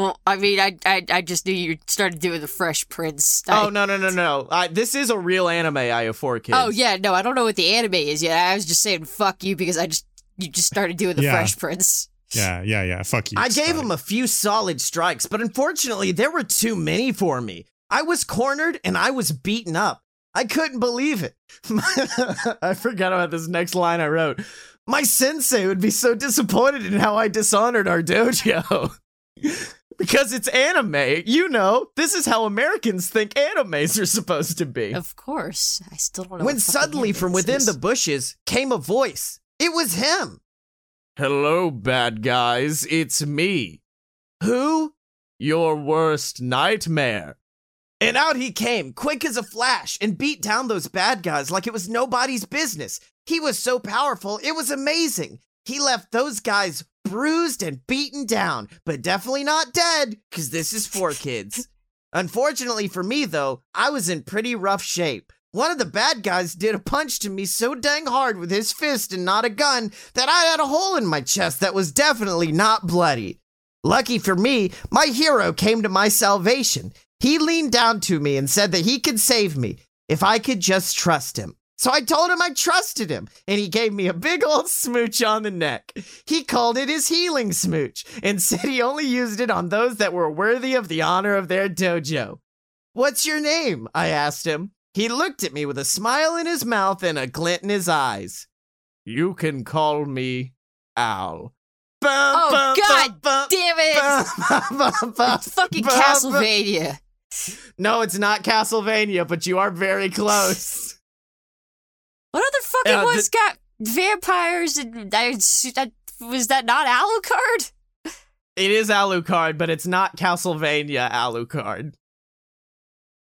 Well, I mean, I, I I just knew you started doing the Fresh Prince. I- Oh no no no no! I, this is a real anime. I have four kids. Oh yeah, no, I don't know what the anime is yet. I was just saying fuck you because I just you just started doing the Yeah. Fresh Prince. Yeah, yeah, yeah. Fuck you. I gave him a few solid strikes, but unfortunately, there were too many for me. I was cornered and I was beaten up. I couldn't believe it. I forgot about this next line I wrote. My sensei would be so disappointed in how I dishonored our dojo. because it's anime. You know, this is how Americans think animes are supposed to be. Of course, I still don't know. When what suddenly from within is. the bushes came a voice. It was him. Hello, bad guys. It's me, Who? your worst nightmare. And out he came, quick as a flash, and beat down those bad guys like it was nobody's business. He was so powerful, it was amazing. He left those guys bruised and beaten down, but definitely not dead, because this is for kids. Unfortunately for me, though, I was in pretty rough shape. One of the bad guys did a punch to me so dang hard with his fist and not a gun that I had a hole in my chest that was definitely not bloody. Lucky for me, my hero came to my salvation. He leaned down to me and said that he could save me if I could just trust him. So I told him I trusted him, and he gave me a big old smooch on the neck. He called it his healing smooch and said he only used it on those that were worthy of the honor of their dojo. What's your name? I asked him. He looked at me with a smile in his mouth and a glint in his eyes. You can call me Al. Oh, God Damn it! Fucking Castlevania. No, it's not Castlevania, but you are very close. What other fucking Uh, ones got vampires and I, I, was that not Alucard? It is Alucard, but it's not Castlevania Alucard.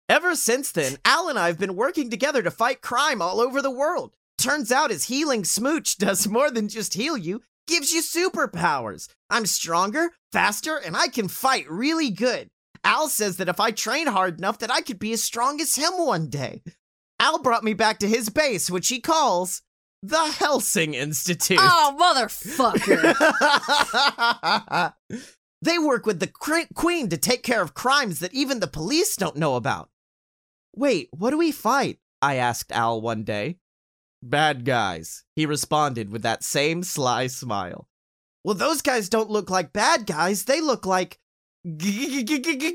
Ever since then, Al and I have been working together to fight crime all over the world. Turns out his healing smooch does more than just heal you, gives you superpowers. I'm stronger, faster, and I can fight really good. Al says that if I train hard enough that I could be as strong as him one day. Al brought me back to his base, which he calls the Hellsing Institute. Oh, motherfucker. they work with the cre- queen to take care of crimes that even the police don't know about. Wait, what do we fight? I asked Al one day. Bad guys, he responded with that same sly smile. Well, those guys don't look like bad guys, they look like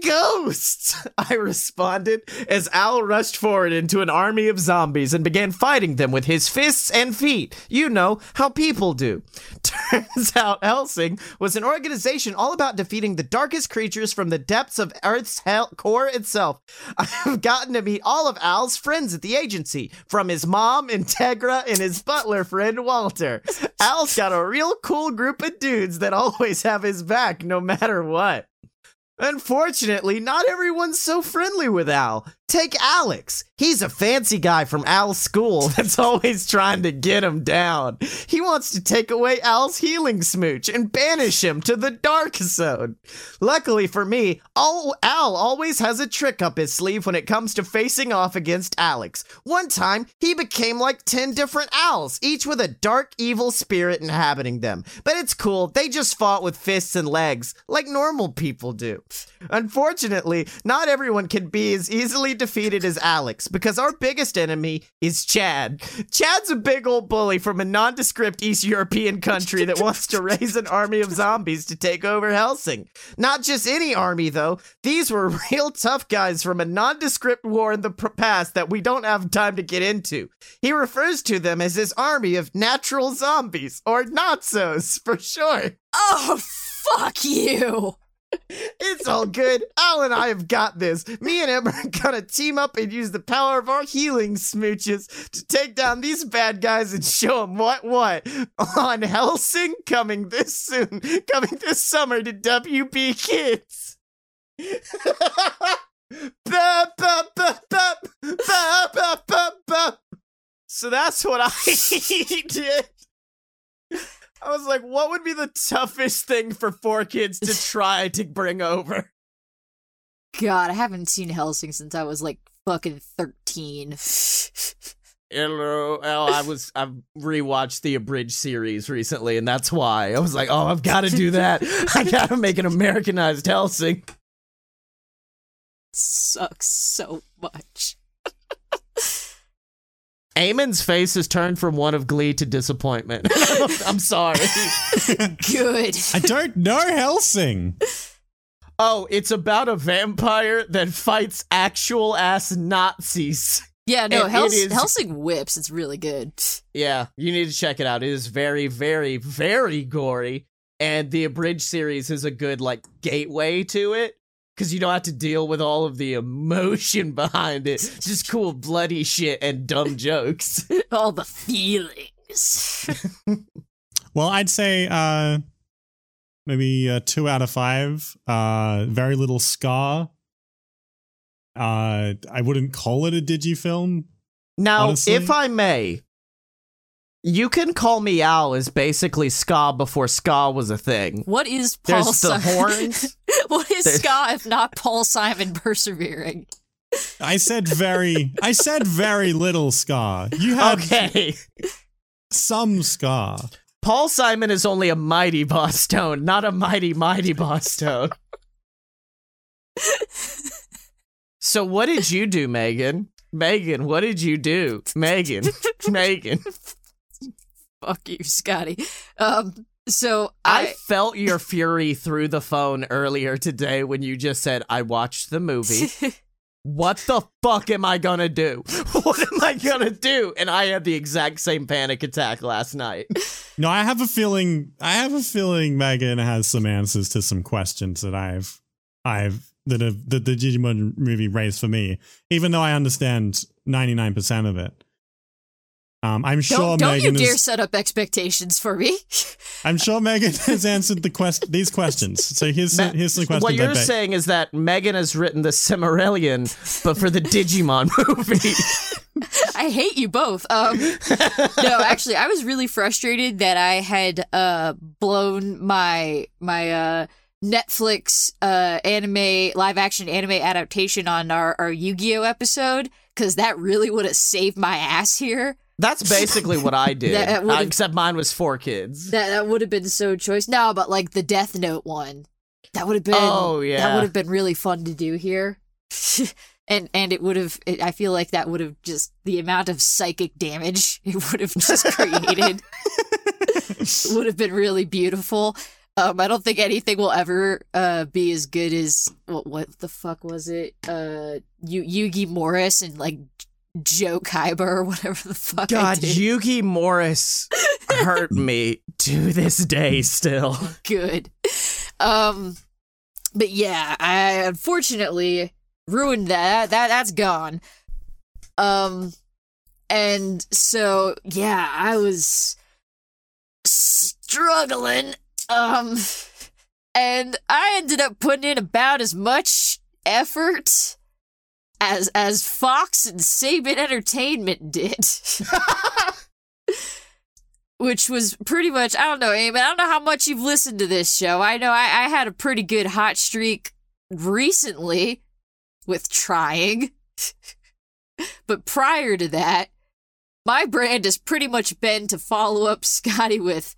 ghosts, I responded as Al rushed forward into an army of zombies and began fighting them with his fists and feet. You know how people do. Turns out Hellsing was an organization all about defeating the darkest creatures from the depths of Earth's hell- core itself. I have gotten to meet all of Al's friends at the agency, from his mom, Integra, and his butler friend, Walter. Al's got a real cool group of dudes that always have his back no matter what. Unfortunately, not everyone's so friendly with Al. Take Alex. He's a fancy guy from Al's school that's always trying to get him down. He wants to take away Al's healing smooch and banish him to the dark zone. Luckily for me, Al, Al always has a trick up his sleeve when it comes to facing off against Alex. One time, he became like 10 different owls, each with a dark, evil spirit inhabiting them. But it's cool, they just fought with fists and legs, like normal people do. Unfortunately, not everyone can be as easily defeated is Alex because our biggest enemy is Chad. Chad's a big old bully from a nondescript East European country that wants to raise an army of zombies to take over Hellsing. Not just any army, though. These were real tough guys from a nondescript war in the past that we don't have time to get into. He refers to them as his army of natural zombies, or not-sos, for short. Oh, fuck you. It's all good. Al and I have got this. Me and him are gonna team up and use the power of our healing smooches to take down these bad guys and show them what what on Hellsing coming this soon, coming this summer to WB Kids. So that's what I did. I was like, what would be the toughest thing for 4Kids to try to bring over? God, I haven't seen Hellsing since I was like fucking 13. Hello, I was I've rewatched the abridged series recently, and that's why I was like, oh, I've got to do that. I got to make an Americanized Hellsing. Sucks so much. Eamon's face has turned from one of glee to disappointment. I'm sorry. Good. I don't know Hellsing. Oh, it's about a vampire that fights actual ass Nazis. Yeah, no, And Hels- is- Hellsing whips. It's really good. Yeah, you need to check it out. It is very, very, very gory. And the abridged series is a good like gateway to it. Cause you don't have to deal with all of the emotion behind it. Just cool bloody shit and dumb jokes. All the feelings. Well, I'd say uh, maybe uh, two out of five. Uh, very little scar. Uh, I wouldn't call it a digifilm. Now, Honestly? if I may, you can call me Al as basically ska before ska was a thing. What is Paul There's the Simon? horns. what is There's- ska if not Paul Simon persevering? I said very. I said very little scar. You had Okay. some scar. Paul Simon is only a mighty Bosstone, not a mighty, mighty Bosstone. so, what did you do, Megan? Megan, what did you do? Megan, Megan. Fuck you, Scotty. Um, so I I, felt your fury through the phone earlier today when you just said, I watched the movie. What the fuck am I gonna do? What am I gonna do? And I had the exact same panic attack last night. No, I have a feeling. I have a feeling Megan has some answers to some questions that I've, I've that have that the Digimon movie raised for me. Even though I understand ninety nine percent of it. Um, I'm sure don't, don't you Megan dare is. set up expectations for me. I'm sure Megan has answered the quest these questions. So here's Ma- here's the question. what you're saying is that Megan has written the Silmarillion, but for the Digimon movie. I hate you both. Um, no, actually, I was really frustrated that I had uh blown my my uh Netflix uh anime live action anime adaptation on our our Yu Gi Oh episode because that really would have saved my ass here. That's basically what I did. That would've- uh, except mine was 4Kids. That that would have been so choice. No, but like the Death Note one, that would have been. Oh, yeah. that would have been really fun to do here. and and it would have. It, I feel like that would have just the amount of psychic damage it would have just created would have been really beautiful. Um, I don't think anything will ever uh be as good as what what the fuck was it? Uh, Yu- Yugi Morris and like Joe Kaiba or whatever the fuck. God. Yugi Morris hurt me to this day still. good. Um, but yeah, I unfortunately ruined that. That that's gone. Um, and so yeah, I was struggling. Um, and I ended up putting in about as much effort as as Fox and Saban Entertainment did. which was pretty much I don't know, Aim. I don't know how much you've listened to this show. I know I, I had a pretty good hot streak recently with trying. but prior to that, my brand has pretty much been to follow up Scotty with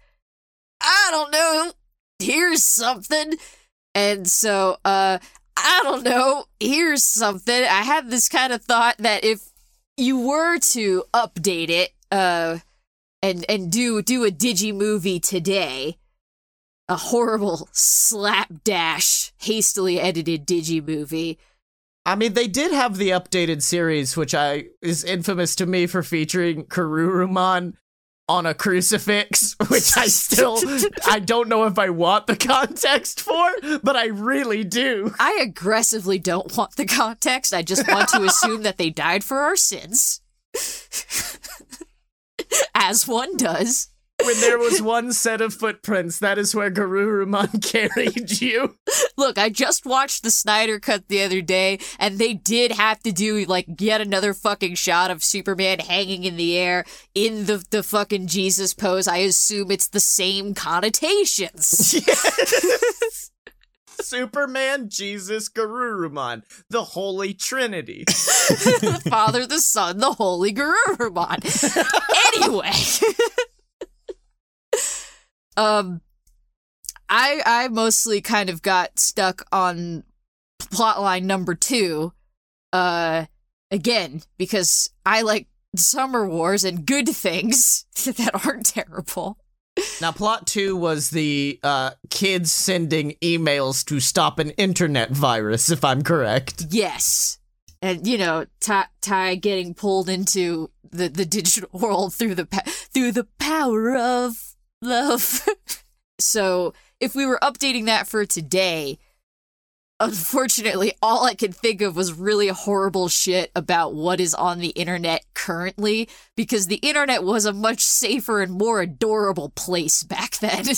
I don't know, here's something. And so uh I don't know. Here's something. I had this kind of thought that if you were to update it, uh, and and do do a digi movie today, a horrible slapdash, hastily edited digi movie. I mean, they did have the updated series, which I is infamous to me for featuring Garurumon on a crucifix, which I still I don't know if I want the context for, but I really do. I aggressively don't want the context. I just want to assume that they died for our sins. As one does. When there was one set of footprints, that is where Garurumon carried you. Look, I just watched the Snyder cut the other day, and they did have to do like yet another fucking shot of Superman hanging in the air in the the fucking Jesus pose. I assume it's the same connotations. Yes. Superman, Jesus, Garurumon, the Holy Trinity. the Father, the Son, the Holy Garurumon. anyway. Um I I mostly kind of got stuck on plotline number 2 uh again because I like Summer Wars and good things that aren't terrible. Now, plot two was the uh, kids sending emails to stop an internet virus, if I'm correct. Yes. And you know, Tai, Tai getting pulled into the, the digital world through the pa- through the power of love. so, if we were updating that for today, unfortunately, all I could think of was really horrible shit about what is on the internet currently, because the internet was a much safer and more adorable place back then.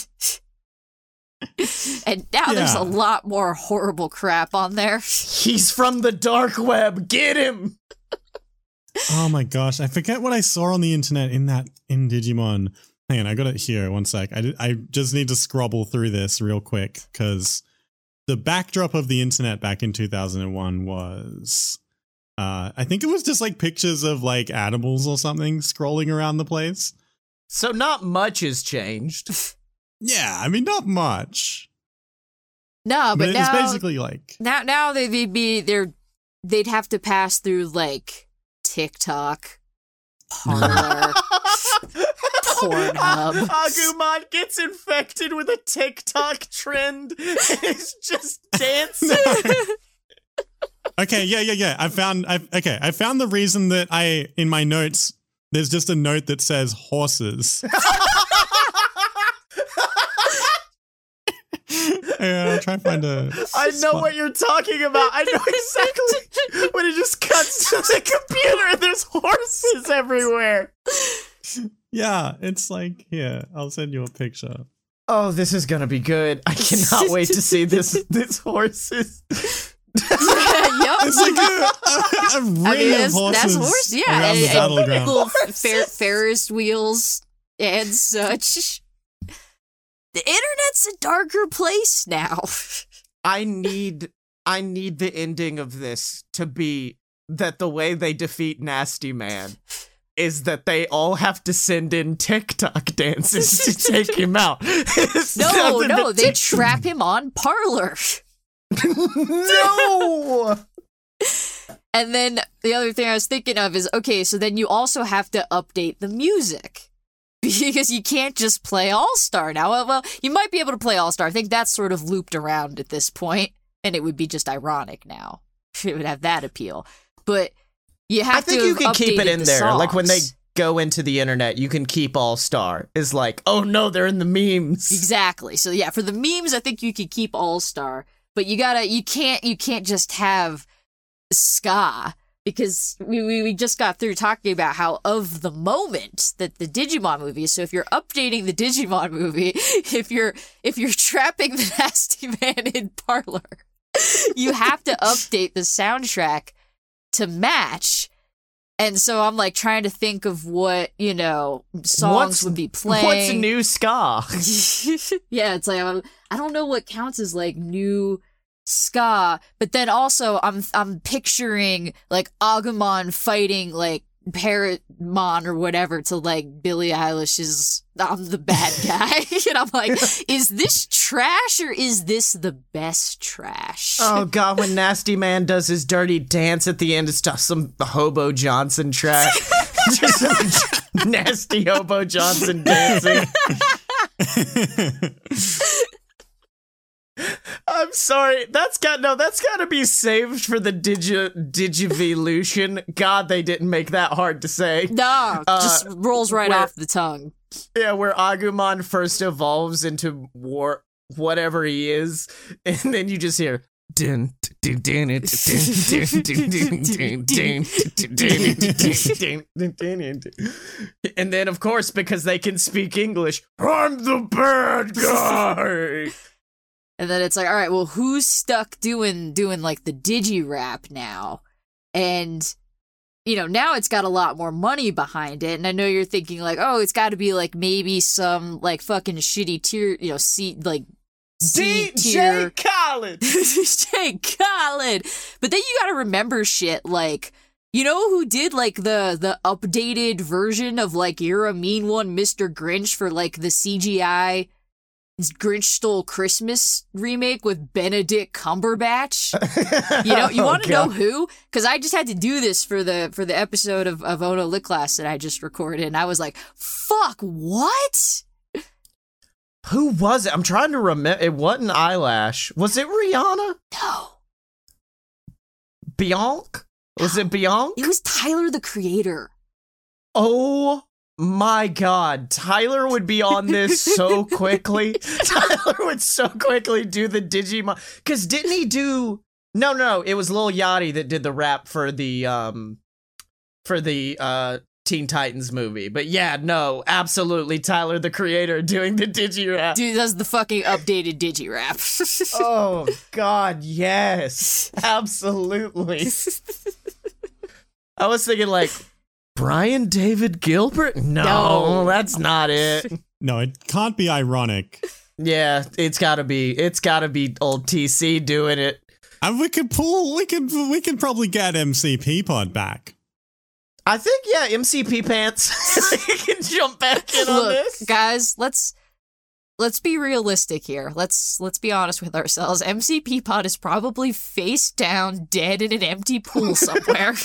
and now there's a lot more horrible crap on there. He's from the dark web. Get him. Oh my gosh, I forget what I saw on the internet in that in Digimon. Hang on, I got it here. One sec. I, did- I just need to scrabble through this real quick because the backdrop of the internet back in 2001 was, uh, I think it was just like pictures of like animals or something scrolling around the place. So, not much has changed. Yeah, I mean not much, No, but, but, it's now, basically like now, now they- they'd be they're they'd have to pass through like TikTok, Parler, Pornhub. Agumon gets infected with a TikTok trend and is just dancing. Okay, yeah, yeah, yeah. I found I okay, I found the reason that I in my notes there's just a note that says horses. yeah, I'll try and find a I know spot. what you're talking about. I know exactly when it just cuts to the computer and there's horses everywhere. Yeah, it's like here, I'll send you a picture. Oh, this is gonna be good. I cannot wait to see this this horses. yep. It's like a, a, a ring I mean, of that's, horses that's horse, yeah, around and, the and battleground. little Horses. fer- Ferris wheels and such. The internet's a darker place now. I need I need the ending of this to be that the way they defeat Nasty Man is that they all have to send in TikTok dances to take him out. No, no, they trap him on Parler. no. And then the other thing I was thinking of is okay, so then you also have to update the music. Because you can't just play All Star now. Well, you might be able to play All Star. I think that's sort of looped around at this point, and it would be just ironic now. It would have that appeal. But you have to. I think you can keep it in the there. Like when they go into the internet, you can keep All Star. Is like, oh no, they're in the memes. Exactly. So yeah, for the memes, I think you could keep All Star, but you gotta, you can't, you can't just have ska because we, we we just got through talking about how of the moment that the Digimon movie. So if you're updating the Digimon movie, if you're if you're trapping the nasty man in Parler, you have to update the soundtrack to match. And so I'm like trying to think of what you know songs What's- would be playing. What's new ska? yeah, it's like I'm, I don't know what counts as like new ska, but then also I'm I'm picturing like Agumon fighting like Parrotmon or whatever to like Billie Eilish's I'm the bad guy. and I'm like, is this trash or is this the best trash? Oh god, when Nasty Man does his dirty dance at the end, it's just some Hobo Johnson track. just some nasty Hobo Johnson dancing. I'm sorry. That's got no. That's got to be saved for the digi digivolution. God, they didn't make that hard to say. No, uh, just rolls right where, off the tongue. Yeah, where Agumon first evolves into war, whatever he is, and then you just hear and then of course because they can speak english i'm the bad guy and then it's like, all right, well, who's stuck doing doing like the digi rap now? And you know, now it's got a lot more money behind it. And I know you're thinking like, oh, it's got to be like maybe some like fucking shitty tier, you know, C like C DJ Khaled. DJ Khaled. But then you got to remember shit like. You know who did like the the updated version of like You're a Mean One, Mr. Grinch for like the CGI Grinch Stole Christmas remake with Benedict Cumberbatch? You know, you Oh, want to know who? Because I just had to do this for the for the episode of, of Ono Lit Class that I just recorded, and I was like, "Fuck, what?" Who was it? I'm trying to remember. It wasn't Eyelash. Was it Rihanna? No, Bianca? Was it Bianca? it was Tyler the Creator. Oh my god. Tyler would be on this so quickly. Tyler would so quickly do the Digimon. Because didn't he do. No, no, it was Lil Yachty that did the rap for the. um For the uh Teen Titans movie. But yeah, no, absolutely Tyler the creator doing the Digi rap. Dude, that's the fucking updated Digi rap. Oh God, yes, absolutely. I was thinking like Brian David Gilbert. No, No. that's not it. no, it can't be ironic. Yeah, it's gotta be. It's gotta be old TC doing it. And we could pull. We could. We could probably get MCP Pod back. I think yeah, MCP pants. you can jump back in on this. guys, let's let's be realistic here. Let's let's be honest with ourselves. MCP Pod is probably face down, dead in an empty pool somewhere.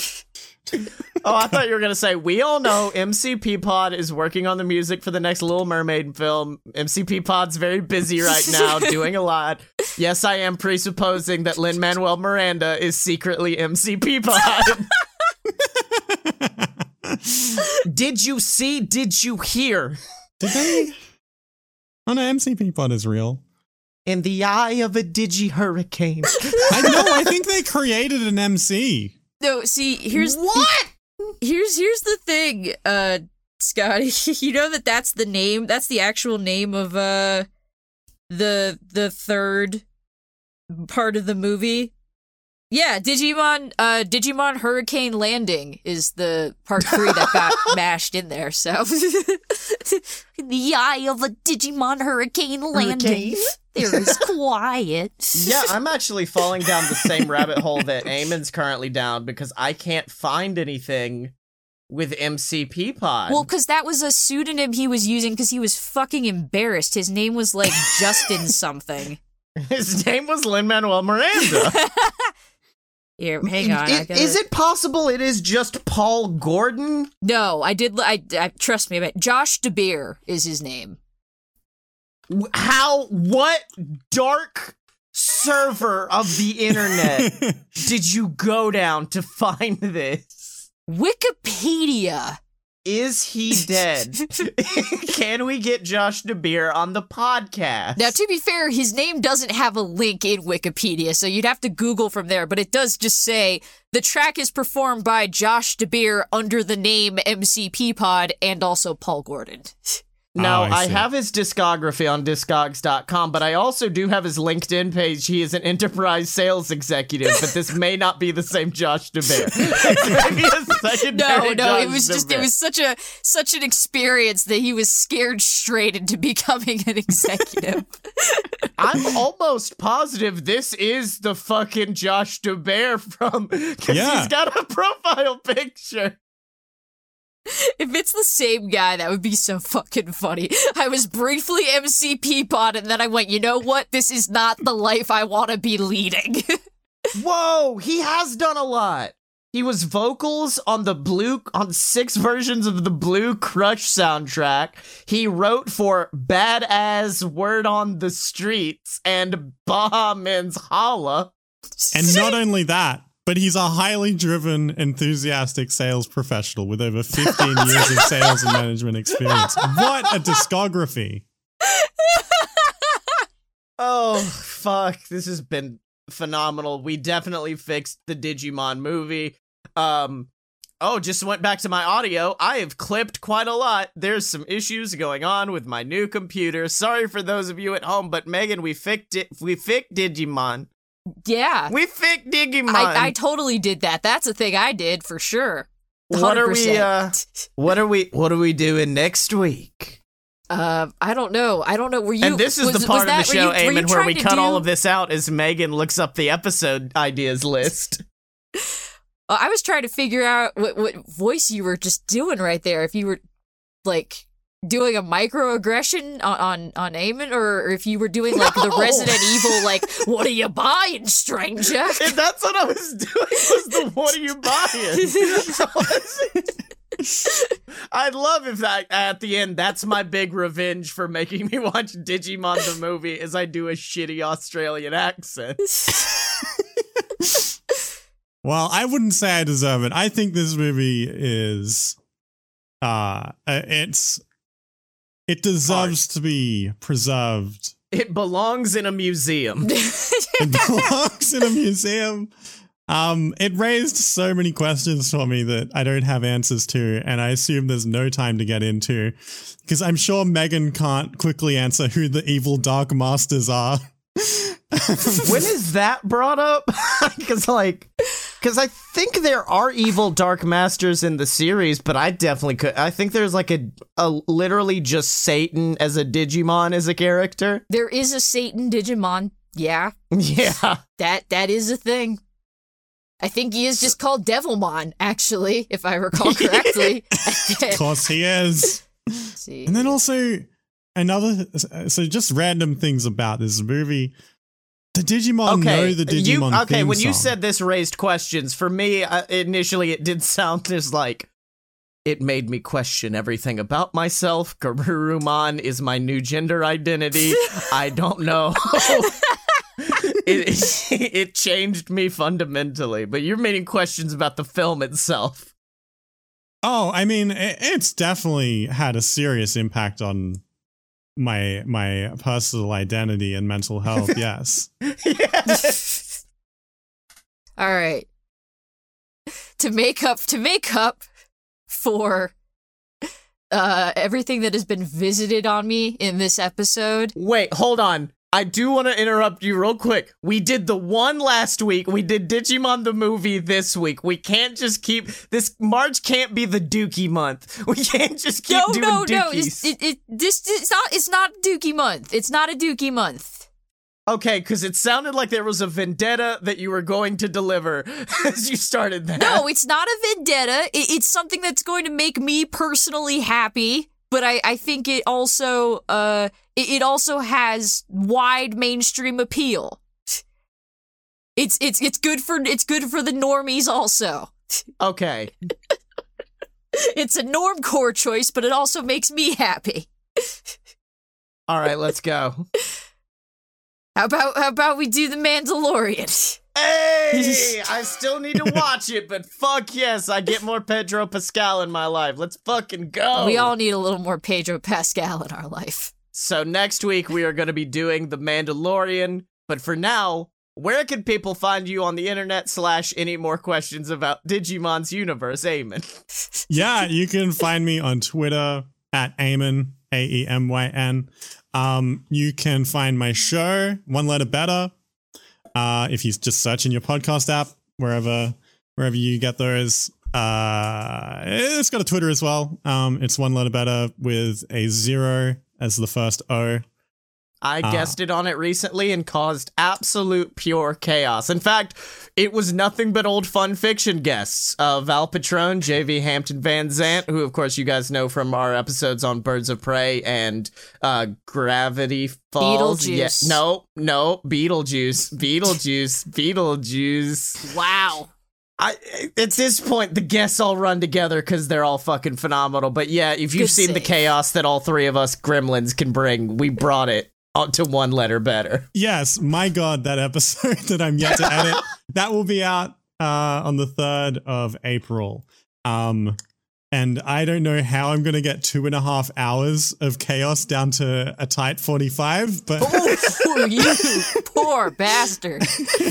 Oh, I thought you were gonna say we all know MCP Pod is working on the music for the next Little Mermaid film. MCP Pod's very busy right now, doing a lot. Yes, I am presupposing that Lin Manuel Miranda is secretly MCP Pod. did you see? Did you hear? Did they? Oh no, MCP Pod is real. In the eye of a digi hurricane. I know. I think they created an MC. No, see, here's what? here's here's the thing, uh, Scotty. You know that that's the name. That's the actual name of uh the the third part of the movie. Yeah, Digimon. Uh, Digimon Hurricane Landing is the part three that got mashed in there. So, in the eye of a Digimon Hurricane Landing, Hurricane? there is quiet. Yeah, I'm actually falling down the same rabbit hole that Eamon's currently down because I can't find anything with MCP Pod. Well, because that was a pseudonym he was using because he was fucking embarrassed. His name was like Justin something. His name was Lin Manuel Miranda. Here, hang on. I Is, gotta... is it possible it is just Paul Gordon? No, I did. I, I trust me. But Josh DeBeer is his name. How? What dark server of the internet did you go down to find this? Wikipedia. Is he dead? Can we get Josh DeBeer on the podcast? Now, to be fair, his name doesn't have a link in Wikipedia, so you'd have to Google from there. But it does just say the track is performed by Josh DeBeer under the name MCP Pod and also Paul Gordon. Now, Oh, I I, have his discography on discogs.com, but I also do have his LinkedIn page. He is an enterprise sales executive, but this may not be the same Josh DeBeer. It's maybe a No, secondary no, it Josh was just it was such a such an experience that he was scared straight into becoming an executive. I'm almost positive this is the fucking Josh DeBeer from because Yeah. he's got a profile picture. If it's the same guy, that would be so fucking funny. I was briefly MC Peapod, and then I went, you know what? This is not the life I want to be leading. Whoa, he has done a lot. He was vocals on the blue on six versions of the Blue Crush soundtrack. He wrote for Badass Word on the Streets and Baha Men's Holla. And not only that, but he's a highly driven, enthusiastic sales professional with over 15 years of sales and management experience. What a discography. Oh, fuck. This has been phenomenal. We definitely fixed the Digimon movie. Um Oh, just went back to my audio. I have clipped quite a lot. There's some issues going on with my new computer. Sorry for those of you at home, but Megan, we fixed it. We fixed Digimon. Yeah. We fixed Digimon. I, I totally did that. That's a thing I did for sure. what are we? Uh, what are we? What are we doing next week? Uh, I don't know. I don't know. Were you? and this is was- the part of the that- were show, you- Eamon, where we cut all of this out as Megan looks up the episode ideas list. I was trying to figure out what what voice you were just doing right there. If you were like doing a microaggression on on, on Eamon, or, or if you were doing like the Resident Evil, like "What are you buying, stranger?" And that's what I was doing. Was the what are you buying? I'd love if that at the end. That's my big revenge for making me watch Digimon the movie. Is I do a shitty Australian accent. Well, I wouldn't say I deserve it. I think this movie is uh uh, it's it deserves to be preserved. It belongs in a museum. It belongs in a museum. Um it raised so many questions for me that I don't have answers to and I assume there's no time to get into because I'm sure Megan can't quickly answer who the evil dark masters are. when is that brought up? Because like, because I think there are evil dark masters in the series, but I definitely could. I think there's like a, a literally just Satan as a Digimon as a character. there is a Satan Digimon. Yeah, Yeah, that that is a thing. I think he is just called Devilmon, actually, if I recall correctly. of course he is. See. And then also another so just random things about this movie. The Digimon okay. know the Digimon you, okay, theme when you said this raised questions for me, uh, initially it did sound as like. It made me question everything about myself. Garurumon is my new gender identity. I don't know. it, it changed me fundamentally, but you're making questions about the film itself. Oh, I mean, it, it's definitely had a serious impact on my my personal identity and mental health. Yes. All right. To make up to make up for uh everything that has been visited on me in this episode. Wait, hold on. I do want to interrupt you real quick. We did the one last week. We did Digimon the movie this week. We can't just keep this. March can't be the Dookie month. We can't just keep no, doing no, no. Dookies. It's, it, it, this it's not it's not Dookie month. It's not a Dookie month. okay, because it sounded like there was a vendetta that you were going to deliver as you started that. No, it's not a vendetta. It, it's something that's going to make me personally happy. But I, I think it also uh it, it also has wide mainstream appeal. It's it's it's good for it's good for the normies also. Okay. It's a normcore choice, but it also makes me happy. All right, let's go. How about how about we do the Mandalorian? Hey, I still need to watch it, but fuck yes, I get more Pedro Pascal in my life. Let's fucking go. We all need a little more Pedro Pascal in our life. So next week we are going to be doing The Mandalorian, but for now, where can people find you on the internet slash any more questions about Digimon's universe, Eamon? yeah, you can find me on Twitter at Eamon, A E M Y N. Um, you can find my show, One Letter Better, uh, if you just search in your podcast app, wherever wherever you get those. Uh, it's got a Twitter as well. Um, it's One Letter Better with a zero as the first O. I Ah. guested on it recently and caused absolute pure chaos. In fact, it was nothing but old fun fiction guests. Uh, Val Patrone, J.V. Hampton Van Zant, who of course you guys know from our episodes on Birds of Prey and uh, Gravity Falls. Beetlejuice. Yeah, no, no, Beetlejuice, Beetlejuice, Beetlejuice. Wow. I at this point the guests all run together because they're all fucking phenomenal. But yeah, if you've Good seen the chaos that all three of us gremlins can bring, we brought it on to one letter better. Yes, my God, that episode that I'm yet to edit that will be out uh, on the third of April. Um, and I don't know how I'm going to get two and a half hours of chaos down to a tight 45, but Oh, you poor bastard.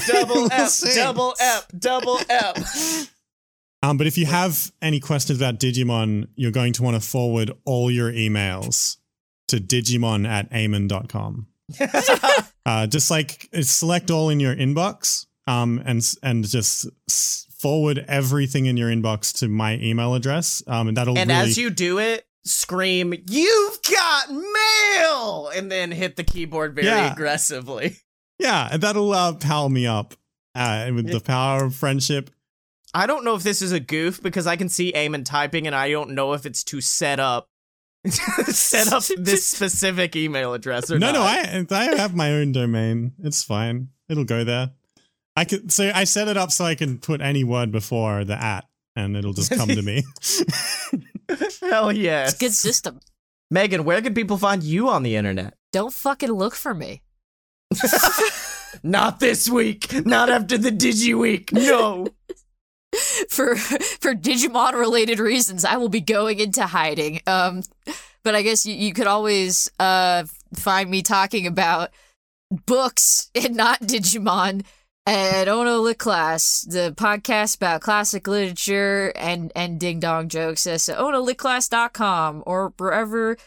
Double We'll F, double F, double F. Um, but if you have any questions about Digimon, you're going to want to forward all your emails to digimon at amon.com. uh, just like select all in your inbox um, and and just s- forward everything in your inbox to my email address. Um, and that'll And really, as you do it, scream, "You've got mail!" and then hit the keyboard very Yeah. aggressively. yeah, and that'll uh, power me up uh, with the power of friendship. I don't know if this is a goof because I can see Eamon typing, and I don't know if it's to set up set up this specific email address or No, not. no, I I have my own domain. It's fine. It'll go there. I could so I set it up so I can put any word before the at, and it'll just come to me. Hell yeah. It's a good system. Megan, where can people find you on the internet? Don't fucking look for me. Not this week. Not after the Digi week. No. for for Digimon related reasons, I will be going into hiding. Um, but I guess you, you could always uh find me talking about books and not Digimon at Ono Lit Class, the podcast about classic literature and and ding dong jokes. That's at onolitclass.com or wherever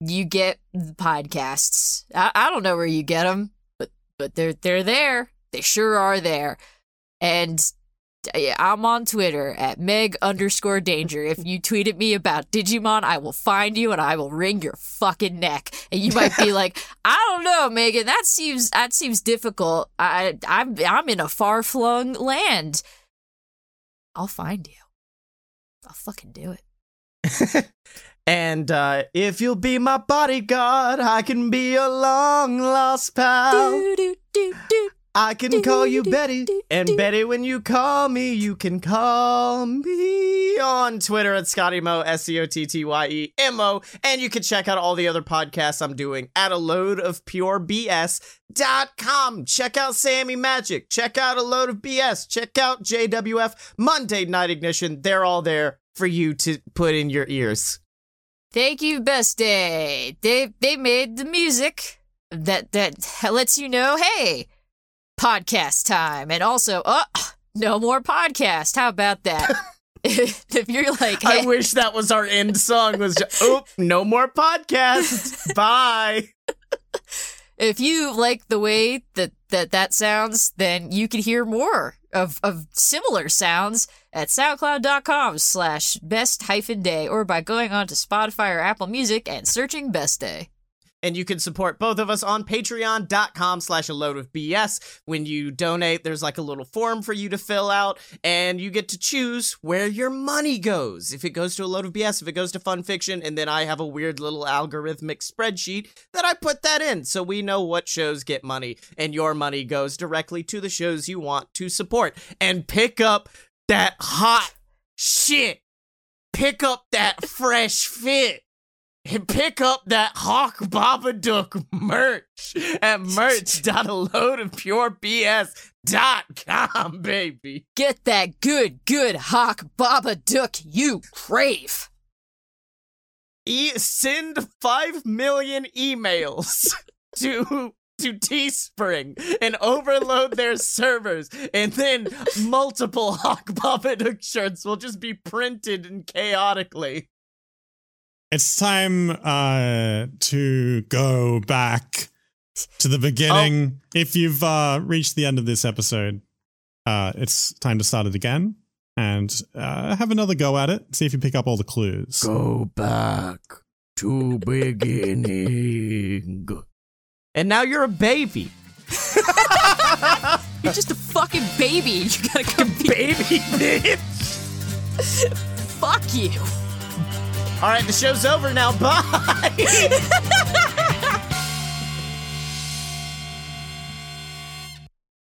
you get the podcasts. I, I don't know where you get them, but but they're they're there. They sure are there. And I'm on Twitter at Meg underscore danger. If you tweet at me about Digimon, I will find you and I will wring your fucking neck. And you might be like, I don't know, Megan, that seems that seems difficult. I I'm I'm in a far flung land. I'll find you. I'll fucking do it. And uh, if you'll be my bodyguard, I can be your long lost pal. Do, do, do, do. I can call you Betty. And Betty, when you call me, you can call me on Twitter at Scotty ScottyMo, S C O T T Y E M O. And you can check out all the other podcasts I'm doing at a load of pure BS.com. Check out Sammy Magic. Check out a load of BS. Check out JWF Monday Night Ignition. They're all there for you to put in your ears. Thank you, Best Day. They they made the music that that lets you know, hey, podcast time, and also, uh, no more podcast. How about that? if you're like, I wish that was our end song. Was just, oh, no more podcast. Bye. if you like the way that that that sounds, then you can hear more of of similar sounds at soundcloud.com slash best hyphen day or by going on to Spotify or Apple Music and searching Best Day. And you can support both of us on patreon.com slash a load of BS. When you donate, there's like a little form for you to fill out, and you get to choose where your money goes. If it goes to a load of BS, if it goes to fun fiction, and then I have a weird little algorithmic spreadsheet that I put that in so we know what shows get money, and your money goes directly to the shows you want to support. And pick up that hot shit. Pick up that fresh fit and pick up that Hawk Babadook merch at merch.aloadofpurebs.com, baby. Get that good, good Hawk Babadook you crave. E- send 5 million emails to to Teespring and overload their servers, and then multiple Hawk Babadook shirts will just be printed and chaotically. It's time uh, to go back to the beginning. If you've uh, reached the end of this episode, uh, it's time to start it again and uh, have another go at it. See if you pick up all the clues. Go back to beginning. And now you're a baby. You're just a fucking baby. You gotta come Baby bitch. fuck you. All right, the show's over now. Bye.